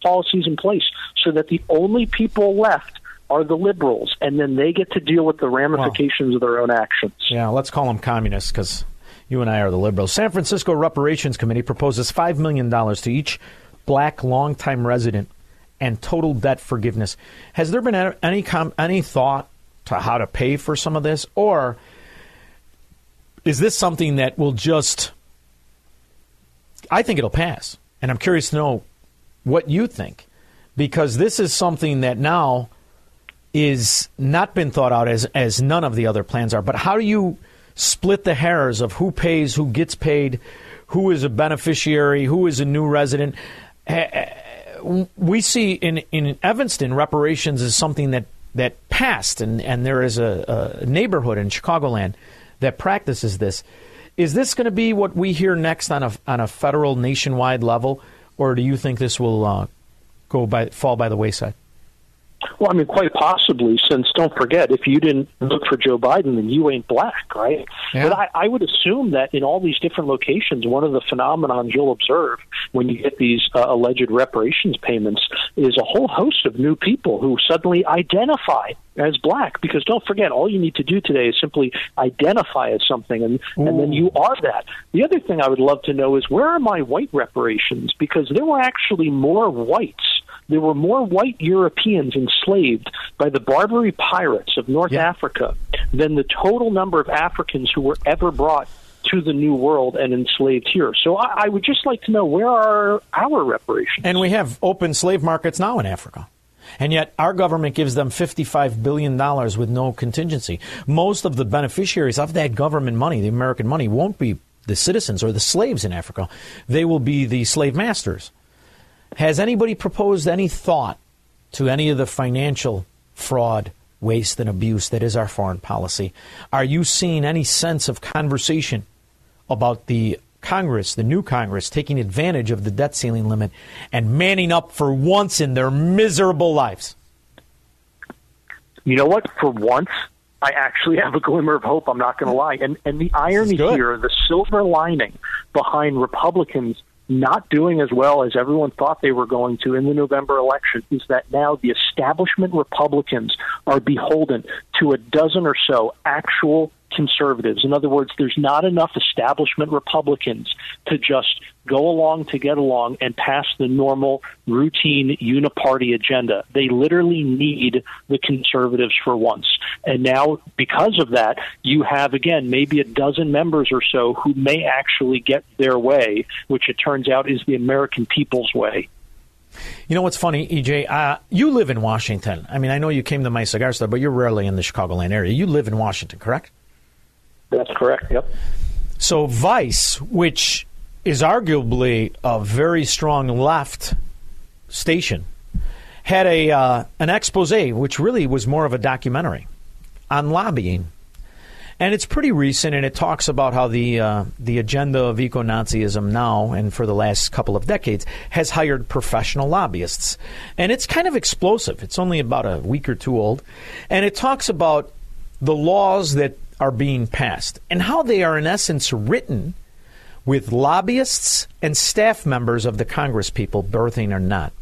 policies in place, so that the only people left are the liberals, and then they get to deal with the ramifications of their own actions. Yeah, let's call them communists because you and I are the liberals. San Francisco Reparations Committee proposes $5 million to each black longtime resident and total debt forgiveness. Has there been any com- any thought to how to pay for some of this, or is this something that will just? I think it'll pass, and I'm curious to know what you think, because this is something that now is not been thought out as as none of the other plans are. But how do you split the hairs of who pays, who gets paid, who is a beneficiary, who is a new resident? Eh, eh, We see in in Evanston reparations is something that that passed, and and there is a, a neighborhood in Chicagoland that practices this. Is this going to be what we hear next on a on a federal nationwide level, or do you think this will uh, go by fall by the wayside? Well, I mean, quite possibly, since don't forget, if you didn't vote for Joe Biden, then you ain't black, right? Yeah. But I, I would assume that in all these different locations, one of the phenomenons you'll observe when you get these uh, alleged reparations payments is a whole host of new people who suddenly identify as black. Because don't forget, all you need to do today is simply identify as something, and, and then you are that. The other thing I would love to know is where are my white reparations? Because there were actually more whites there were more white Europeans enslaved by the Barbary pirates of North Africa than the total number of Africans who were ever brought to the New World and enslaved here. So I, I would just like to know where are our reparations? And we have open slave markets now in Africa. And yet, our government gives them $55 billion with no contingency. Most of the beneficiaries of that government money, the American money, won't be the citizens or the slaves in Africa. They will be the slave masters. Has anybody proposed any thought to any of the financial fraud, waste, and abuse that is our foreign policy? Are you seeing any sense of conversation about the Congress, the new Congress, taking advantage of the debt ceiling limit and manning up for once in their miserable lives? You know what? For once, I actually have a glimmer of hope. I'm not going to lie. And and the irony here, the silver lining behind Republicans not doing as well as everyone thought they were going to in the November election is that now the establishment Republicans are beholden to a dozen or so actual conservatives. In other words, there's not enough establishment Republicans to just go along to get along and pass the normal routine uniparty agenda. They literally need the conservatives for once. And now, because of that, you have, again, maybe a dozen members or so who may actually get their way, which it turns out is the American people's way. You know what's funny, EJ? Uh, you live in Washington. I mean, I know you came to my cigar store, but you're rarely in the Chicagoland area. You live in Washington, correct? That's correct. Yep. So Vice, which is arguably a very strong left station, had a uh, an expose, which really was more of a documentary on lobbying, and it's pretty recent, and it talks about how the uh, the agenda of eco Nazism now and for the last couple of decades has hired professional lobbyists, and it's kind of explosive. It's only about a week or two old, and it talks about the laws that are being passed and how they are, in essence, written with lobbyists and staff members of the Congress people, birthing or not.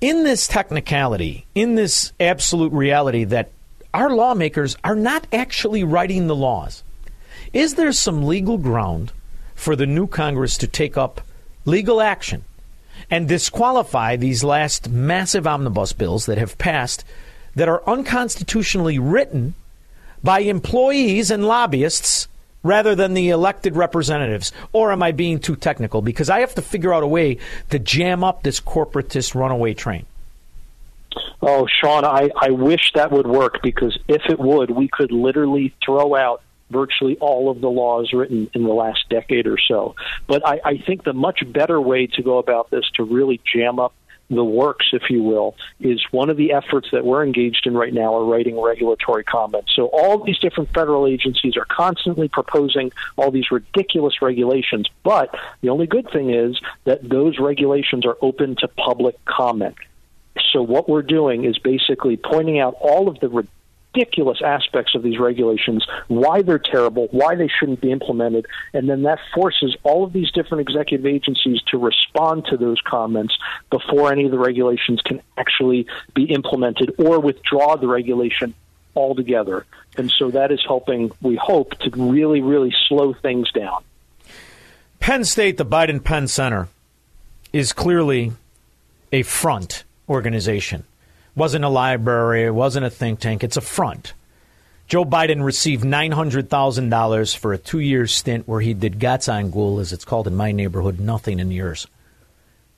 In this technicality, in this absolute reality that our lawmakers are not actually writing the laws, is there some legal ground for the new Congress to take up legal action and disqualify these last massive omnibus bills that have passed that are unconstitutionally written by employees and lobbyists rather than the elected representatives? Or am I being too technical? Because I have to figure out a way to jam up this corporatist runaway train. Oh, Shaun, I, I wish that would work because if it would, we could literally throw out virtually all of the laws written in the last decade or so. But I, I think the much better way to go about this to really jam up the works, if you will, is one of the efforts that we're engaged in right now are writing regulatory comments. So all these different federal agencies are constantly proposing all these ridiculous regulations, but the only good thing is that those regulations are open to public comment. So what we're doing is basically pointing out all of the ridiculous aspects of these regulations, why they're terrible, why they shouldn't be implemented, and then that forces all of these different executive agencies to respond to those comments before any of the regulations can actually be implemented or withdraw the regulation altogether. And so that is helping, we hope, to really, really slow things down. Penn State, the Biden Penn Center, is clearly a front organization wasn't a library, it wasn't a think tank, it's a front. Joe Biden received $900,000 for a two year stint where he did Gatzangul, as it's called in my neighborhood, nothing in yours.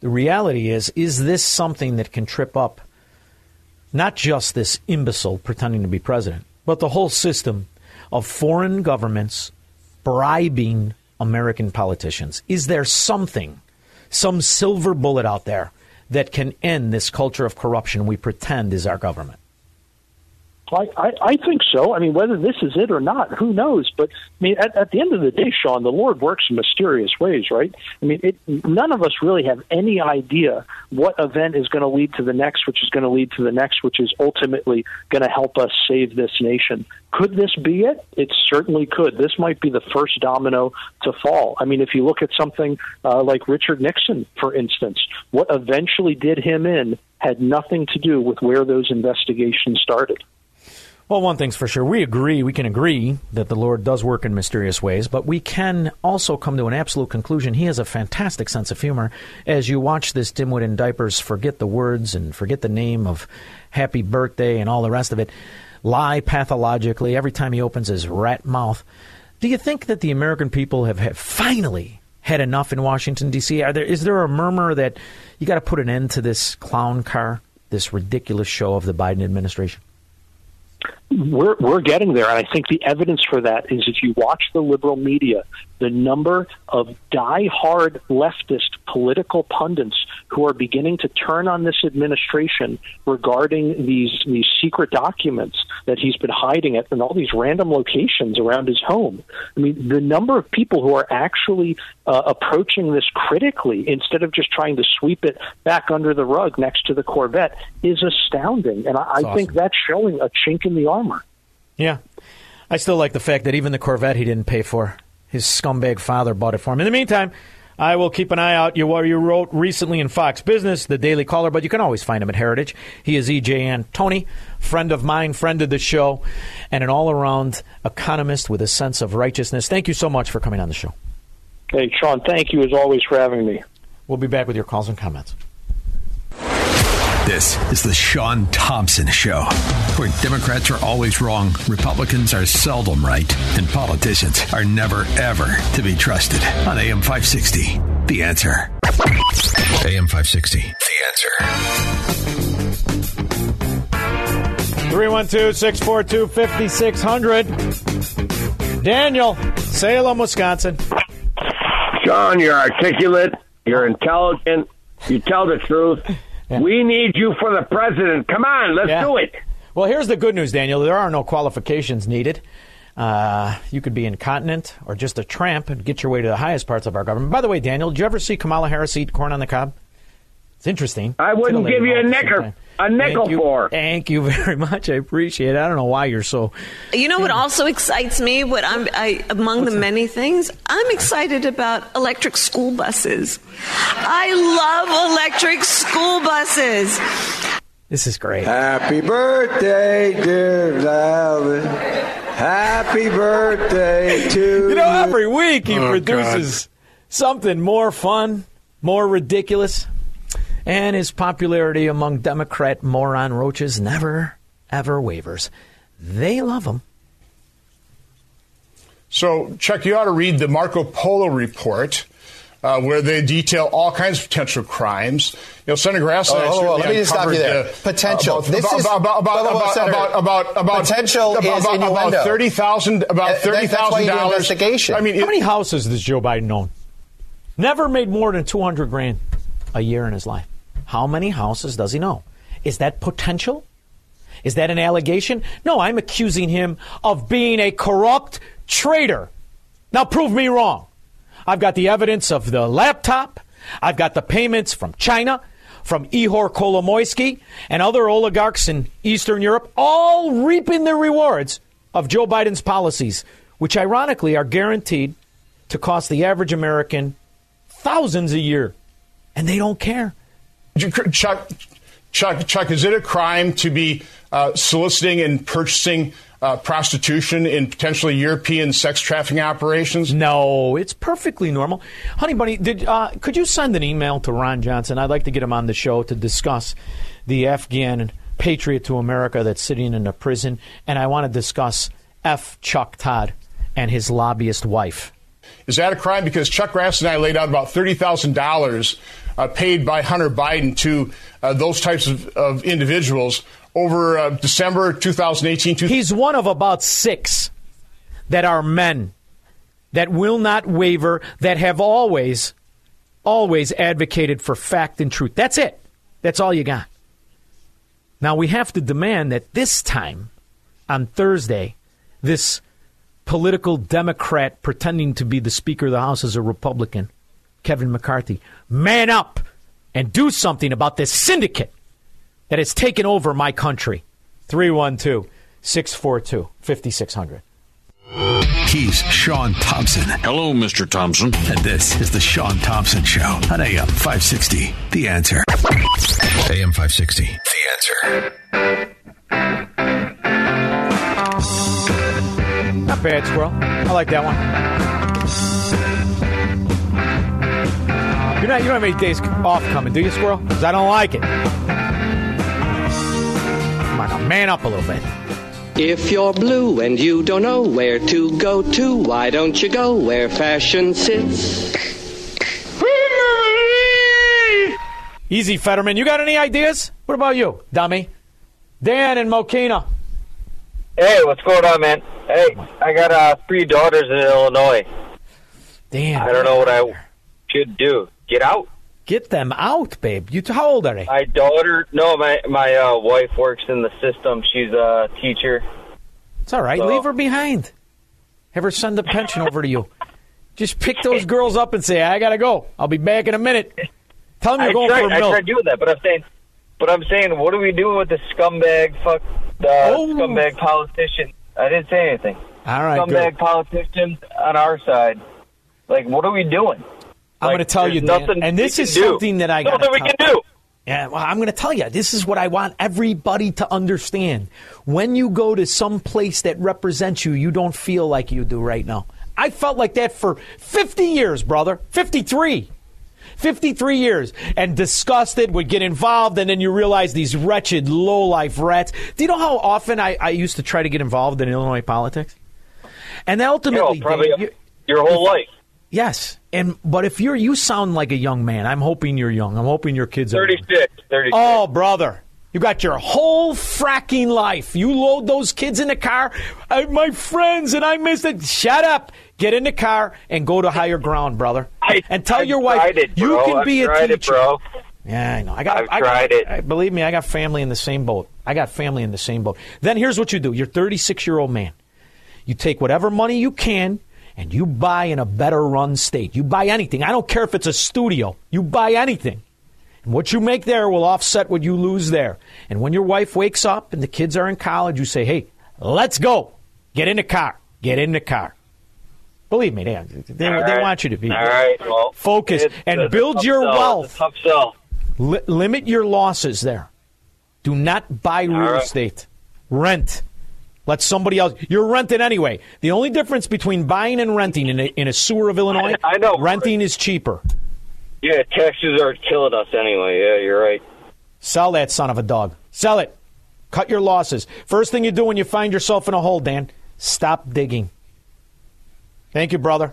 The reality is, is this something that can trip up not just this imbecile pretending to be president, but the whole system of foreign governments bribing American politicians? Is there something, some silver bullet out there that can end this culture of corruption we pretend is our government? I, I, I think so. I mean, whether this is it or not, who knows? But I mean, at, at the end of the day, Shaun, the Lord works in mysterious ways, right? I mean, it, none of us really have any idea what event is going to lead to the next, which is going to lead to the next, which is ultimately going to help us save this nation. Could this be it? It certainly could. This might be the first domino to fall. I mean, if you look at something uh, like Richard Nixon, for instance, what eventually did him in had nothing to do with where those investigations started. Well, one thing's for sure. We agree, we can agree that the Lord does work in mysterious ways, but we can also come to an absolute conclusion. He has a fantastic sense of humor. As you watch this dimwit in diapers forget the words and forget the name of happy birthday and all the rest of it, lie pathologically every time he opens his rat mouth. Do you think that the American people have, have finally had enough in Washington, D.C.? Are there, is there a murmur that you got to put an end to this clown car, this ridiculous show of the Biden administration? We're we're getting there, and I think the evidence for that is if you watch the liberal media, the number of die-hard leftist political pundits who are beginning to turn on this administration regarding these these secret documents that he's been hiding at in all these random locations around his home. I mean, the number of people who are actually uh, approaching this critically instead of just trying to sweep it back under the rug next to the Corvette is astounding, and I, I awesome. think that's showing a chink in the armor. Yeah. I still like the fact that even the Corvette he didn't pay for, his scumbag father bought it for him. In the meantime, I will keep an eye out. You, you wrote recently in Fox Business, the Daily Caller, but you can always find him at Heritage. He is E.J. Antoni, friend of mine, friend of the show, and an all around economist with a sense of righteousness. Thank you so much for coming on the show. Hey, Shaun, thank you as always for having me. We'll be back with your calls and comments. This is the Shaun Thompson Show, where Democrats are always wrong, Republicans are seldom right, and politicians are never, ever to be trusted. On AM 560, The Answer. AM 560, The Answer. 312 642 5600. Daniel, Salem, Wisconsin. Shaun, you're articulate, you're intelligent, you tell the truth. We need you for the president. Come on, let's Yeah. do it. Well, here's the good news, Daniel. There are no qualifications needed. Uh, you could be incontinent or just a tramp and get your way to the highest parts of our government. By the way, Daniel, did you ever see Kamala Harris eat corn on the cob? It's interesting. I wouldn't give you a all at the same nickel, time. a nickel Thank you. for. Thank you very much. I appreciate it. I don't know why you're so. You know what also excites me? What I'm I, among the many things, I'm excited about electric school buses. I love electric school buses. This is great. Happy birthday, dear Valen. Happy birthday to You know, every week he Oh, produces something more fun, more ridiculous, and his popularity among Democrat moron roaches never, ever wavers. They love him. So, Chuck, you ought to read the Marco Polo report. Uh, where they detail all kinds of potential crimes. You know, Senator Grassley. and I Oh, hold on, certainly let me just stop you there. uh, Potential. This is- about, about, Whoa, whoa, about, Potential about, is about, innuendo. about thirty thousand. About That- thirty that's why thousand you do dollars. investigation. I mean, How many houses does Joe Biden own? Never made more than 200 grand a year in his life. How many houses does he know? Is that potential? Is that an allegation? No, I'm accusing him of being a corrupt traitor. Now prove me wrong. I've got the evidence of the laptop. I've got the payments from China, from Ihor Kolomoisky, and other oligarchs in Eastern Europe, all reaping the rewards of Joe Biden's policies, which ironically are guaranteed to cost the average American thousands a year. And they don't care. Chuck, Chuck, Chuck, is it a crime to be uh, soliciting and purchasing uh, prostitution in potentially European sex trafficking operations? No, it's perfectly normal. Honey Bunny, did, uh, could you send an email to Ron Johnson? I'd like to get him on the show to discuss the Afghan patriot to America that's sitting in a prison, and I want to discuss F. Chuck Todd and his lobbyist wife. Is that a crime? Because Chuck Grass and I laid out about thirty thousand dollars uh, paid by Hunter Biden to uh, those types of, of individuals over uh, December 2018. He's one of about six that are men that will not waver, that have always, always advocated for fact and truth. That's it. That's all you got. Now we have to demand that this time on Thursday this political Democrat pretending to be the Speaker of the House as a Republican, Kevin McCarthy, man up and do something about this syndicate that has taken over my country. 312 642 5600. He's Shaun Thompson. Hello, Mr. Thompson. And this is the Shaun Thompson Show on AM 560. The answer. AM 560. The answer. Not bad, Squirrel. I like that one. You're not, you don't have any days off coming, do you, Squirrel? Because I don't like it. Come on, now, man up a little bit. If you're blue and you don't know where to go to, why don't you go where fashion sits? Easy, Fetterman. You got any ideas? What about you, dummy? Dan and Mokena. Hey, what's going on, man? Hey, I got uh, three daughters in Illinois. Damn. I don't know what I should do. Get out? Get them out, babe. You how old are they? My daughter, no, my my uh, wife works in the system. She's a teacher. It's all right. So- Leave her behind. Have her send the pension over to you. Just pick those girls up and say, "I gotta go. I'll be back in a minute." Tell them you're I going tried, for a I milk. tried doing that, but I'm saying, but I'm saying, what are we doing with the scumbag fuck the scumbag politician? I didn't say anything. All right, scumbag good. politicians on our side. Like, what are we doing? I'm Like, going to tell you, Dan, nothing and this is do. something that I got. Nothing we can do. Yeah, well, I'm going to tell you. This is what I want everybody to understand. When you go to some place that represents you, you don't feel like you do right now. I felt like that for 50 years, brother. 53. 53 years and disgusted would get involved and then you realize these wretched low-life rats do you know how often I, I used to try to get involved in illinois politics and ultimately You know, probably you- your whole life. Yes and but if you're you sound like a young man i'm hoping you're young i'm hoping your kids are 36. 36. Oh, brother. You got your whole fracking life. You load those kids in the car. I, my friends, and I missed it. Shut up. Get in the car and go to higher ground, brother. and tell I've your wife it, you can I've be a it, teacher. bro. Yeah, I know. I got. I've I got- tried it. Believe me, I got family in the same boat. I got family in the same boat. Then here's what you do. You're 36 year old man. You take whatever money you can and you buy in a better run state. You buy anything. I don't care if it's a studio. You buy anything. And what you make there will offset what you lose there. And when your wife wakes up and the kids are in college, you say, hey, let's go. Get in the car. Get in the car. Believe me, they, they, All they want you to be All right. Well, focus and build your sell. wealth. Tough sell. Li- limit your losses there. Do not buy real right. estate. Rent. Let somebody else. You're renting anyway. The only difference between buying and renting in a, in a sewer of Illinois, I- I know. renting is cheaper. Yeah, taxes are killing us anyway. Yeah, you're right. Sell that son of a dog. Sell it. Cut your losses. First thing you do when you find yourself in a hole, Dan, stop digging. Thank you, brother.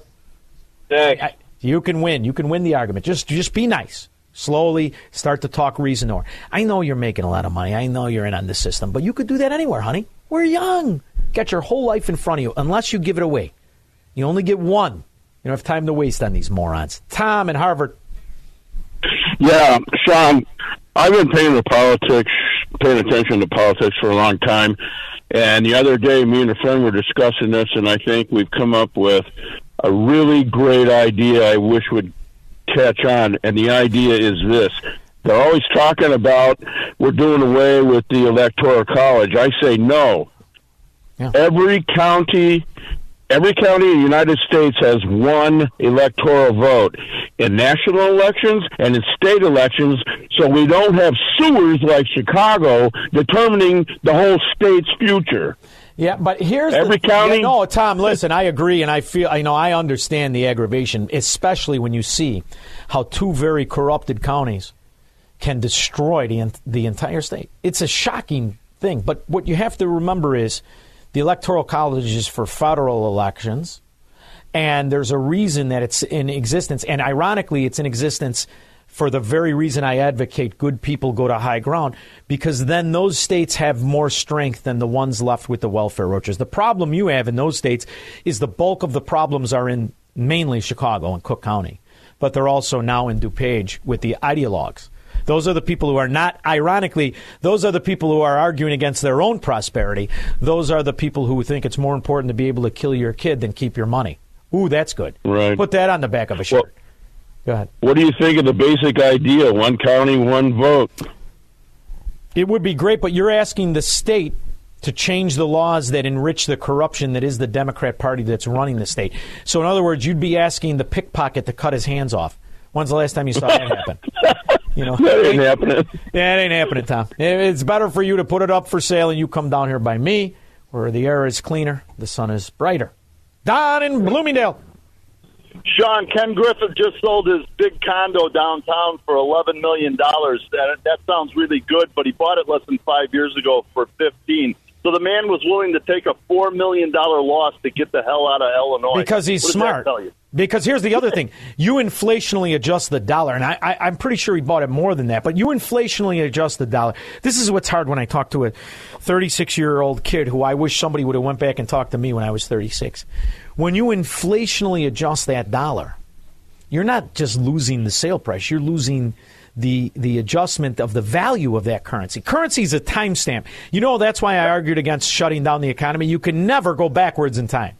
Thanks. I- you can win. You can win the argument. Just just be nice. Slowly start to talk reason or. I know you're making a lot of money. I know you're in on the system, but you could do that anywhere, honey. We're young. Got your whole life in front of you, unless you give it away. You only get one. You don't have time to waste on these morons. Tom in Harvard. Yeah, Shaun, I've been paying the politics, paying attention to politics for a long time. And the other day, me and a friend were discussing this, and I think we've come up with a really great idea I wish would catch on. And the idea is this. They're always talking about we're doing away with the electoral college. I say no. Every county every county in the United States has one electoral vote in national elections and in state elections, so we don't have sewers like Chicago determining the whole state's future. Yeah, but here's Every the, county- Yeah, no, Tom. Listen, I agree, and I feel I know I understand the aggravation, especially when you see how two very corrupted counties can destroy the the entire state. It's a shocking thing. But what you have to remember is the electoral college is for federal elections, and there's a reason that it's in existence. And ironically, it's in existence for the very reason I advocate good people go to high ground, because then those states have more strength than the ones left with the welfare roaches. The problem you have in those states is the bulk of the problems are in mainly Chicago and Cook County, but they're also now in DuPage with the ideologues. Those are the people who are not, ironically, those are the people who are arguing against their own prosperity. Those are the people who think it's more important to be able to kill your kid than keep your money. Ooh, that's good. Right. Put that on the back of a shirt. Go ahead. What do you think of the basic idea? One county, one vote. It would be great, but you're asking the state to change the laws that enrich the corruption that is the Democrat Party that's running the state. So, in other words, you'd be asking the pickpocket to cut his hands off. When's the last time you saw that happen? You know, That ain't happening. Yeah, it ain't happening, Tom. It's better for you to put it up for sale and you come down here by me, where the air is cleaner, the sun is brighter. Don in Bloomingdale. Shaun, Ken Griffin just sold his big condo downtown for $11 million. That, that sounds really good, but he bought it less than five years ago for 15 So the man was willing to take a $4 million loss to get the hell out of Illinois. Because he's What does that smart. Because here's the other thing: you inflationally adjust the dollar, and I, I'm pretty sure he bought it more than that. But you inflationally adjust the dollar. This is what's hard when I talk to a 36 year old kid who I wish somebody would have went back and talked to me when I was 36. When you inflationally adjust that dollar, you're not just losing the sale price; you're losing the the adjustment of the value of that currency. Currency is a timestamp. You know that's why I argued against shutting down the economy. You can never go backwards in time.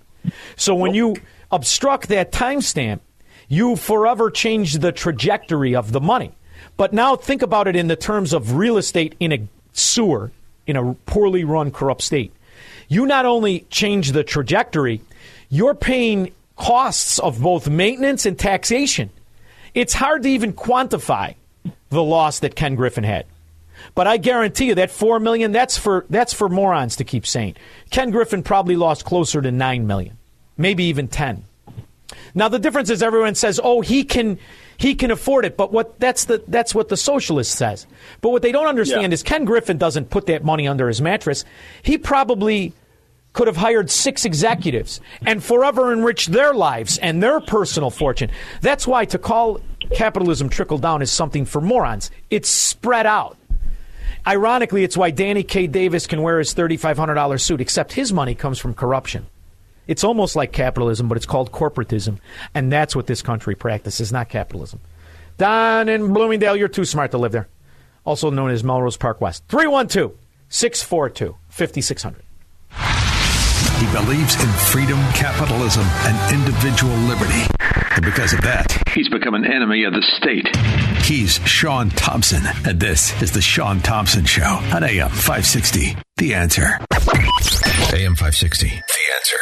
So when you obstruct that timestamp, you forever change the trajectory of the money. But now think about it in the terms of real estate in a sewer, in a poorly run, corrupt state. You not only change the trajectory, you're paying costs of both maintenance and taxation. It's hard to even quantify the loss that Ken Griffin had. But I guarantee you that four million that's for that's for morons to keep saying. Ken Griffin probably lost closer to nine million, maybe even ten. Now the difference is everyone says, "Oh, he can he can afford it," but what that's the that's what the socialist says. But what they don't understand Yeah. is Ken Griffin doesn't put that money under his mattress. He probably could have hired six executives and forever enriched their lives and their personal fortune. That's why to call capitalism trickle down is something for morons. It's spread out. Ironically, it's why Danny K. Davis can wear his $3,500 suit, except his money comes from corruption. It's almost like capitalism, but it's called corporatism. And that's what this country practices, not capitalism. Don in Bloomingdale, you're too smart to live there. Also known as Melrose Park West. 312 642 5600. He believes in freedom, capitalism, and individual liberty. And because of that, he's become an enemy of the state. He's Shaun Thompson, and this is The Shaun Thompson Show on AM 560. The answer. AM 560. The answer.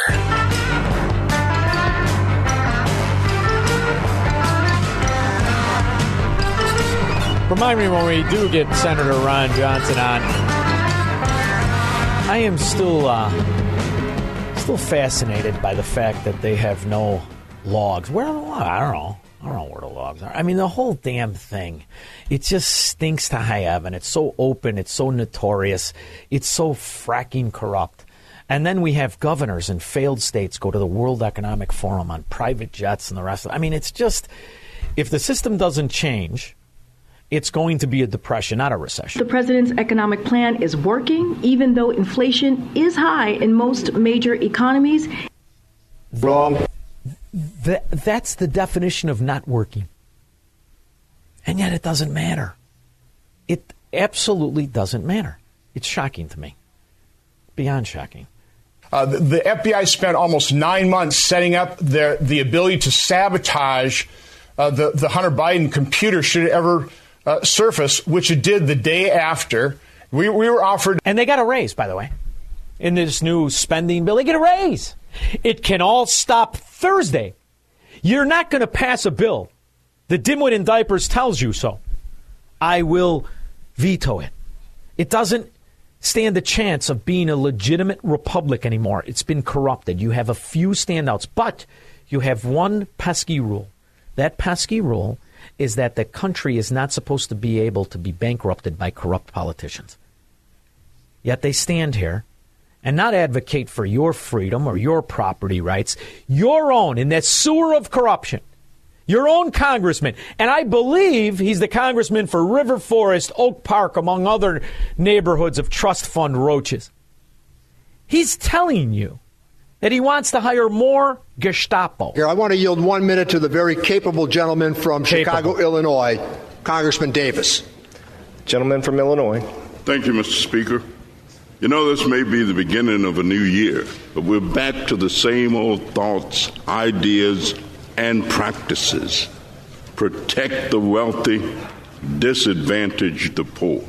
Remind me when we do get Senator Ron Johnson on. I am still uh, still fascinated by the fact that they have no logs. Where are the logs? I don't know. I don't know where the logs are. I mean, the whole damn thing. It just stinks to high heaven. It's so open. It's so notorious. It's so fracking corrupt. And then we have governors in failed states go to the World Economic Forum on private jets and the rest of it. I mean, it's just, if the system doesn't change, it's going to be a depression, not a recession. The president's economic plan is working, even though inflation is high in most major economies. Wrong. That, that's the definition of not working. And yet it doesn't matter. It absolutely doesn't matter. It's shocking to me. Beyond shocking. Uh, the, the FBI spent almost nine months setting up their, the ability to sabotage uh, the, the Hunter Biden computer should it ever uh, surface, which it did the day after. We, we were offered. And they got a raise, by the way. In this new spending bill, they get a raise. It can all stop Thursday. You're not going to pass a bill. The dimwit in diapers tells you so. I will veto it. It doesn't stand a chance of being a legitimate republic anymore. It's been corrupted. You have a few standouts, but you have one pesky rule. That pesky rule is that the country is not supposed to be able to be bankrupted by corrupt politicians. Yet they stand here and not advocate for your freedom or your property rights, your own in that sewer of corruption. Your own congressman. And I believe he's the congressman for River Forest, Oak Park, among other neighborhoods of trust fund roaches. He's telling you that he wants to hire more Gestapo. Here, I want to yield one minute to the very capable gentleman from Chicago, Illinois, Congressman Davis. Gentleman from Illinois. Thank you, Mr. Speaker. You know, this may be the beginning of a new year, but we're back to the same old thoughts, ideas, and practices. Protect the wealthy, disadvantage the poor.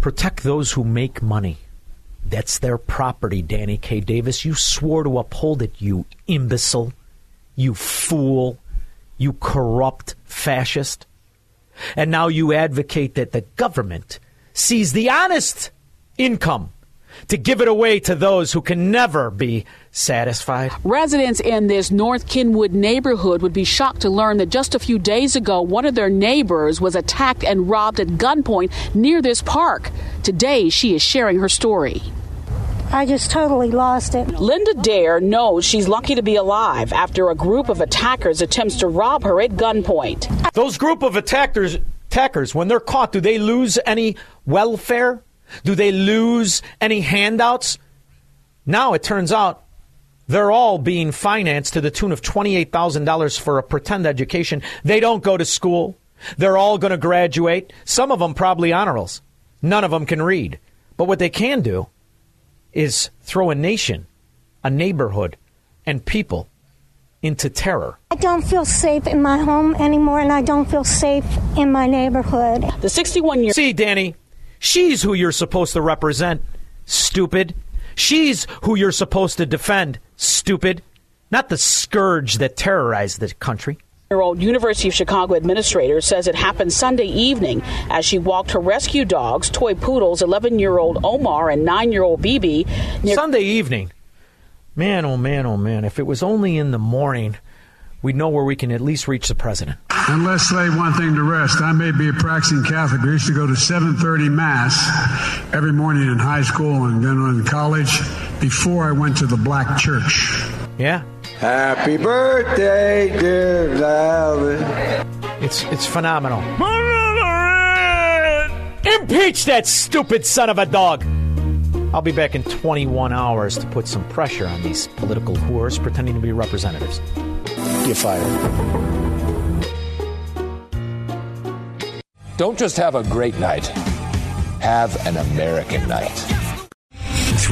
Protect those who make money. That's their property, Danny K. Davis. You swore to uphold it, you imbecile, you fool, you corrupt fascist. And now you advocate that the government sees the honest income to give it away to those who can never be satisfied. Residents in this North Kenwood neighborhood would be shocked to learn that just a few days ago, one of their neighbors was attacked and robbed at gunpoint near this park. Today, she is sharing her story. I just totally lost it. Linda Dare knows she's lucky to be alive after a group of attackers attempts to rob her at gunpoint. Those group of attackers, attackers, when they're caught, do they lose any welfare? Do they lose any handouts? Now it turns out they're all being financed to the tune of $28,000 for a pretend education. They don't go to school. They're all going to graduate. Some of them probably honorals. None of them can read. But what they can do is throw a nation, a neighborhood, and people into terror. I don't feel safe in my home anymore, and I don't feel safe in my neighborhood. The 61 year. See, Danny, she's who you're supposed to represent, stupid. She's who you're supposed to defend, stupid. Not the scourge that terrorized the country year old University of Chicago administrator says it happened Sunday evening as she walked her rescue dogs, toy poodles, 11 year old Omar and 9 year old BB. Near- Sunday evening. Man, oh man, oh man. If it was only in the morning, we'd know where we can at least reach the president. And let's say one thing to rest. I may be a practicing Catholic. I used to go to 7:30 mass every morning in high school and then in college before I went to the black church. Yeah. Happy birthday, dear Valerie. It's it's phenomenal. Impeach that stupid son of a dog. I'll be back in 21 hours to put some pressure on these political whores pretending to be representatives. Get fired. Don't just have a great night, have an American night.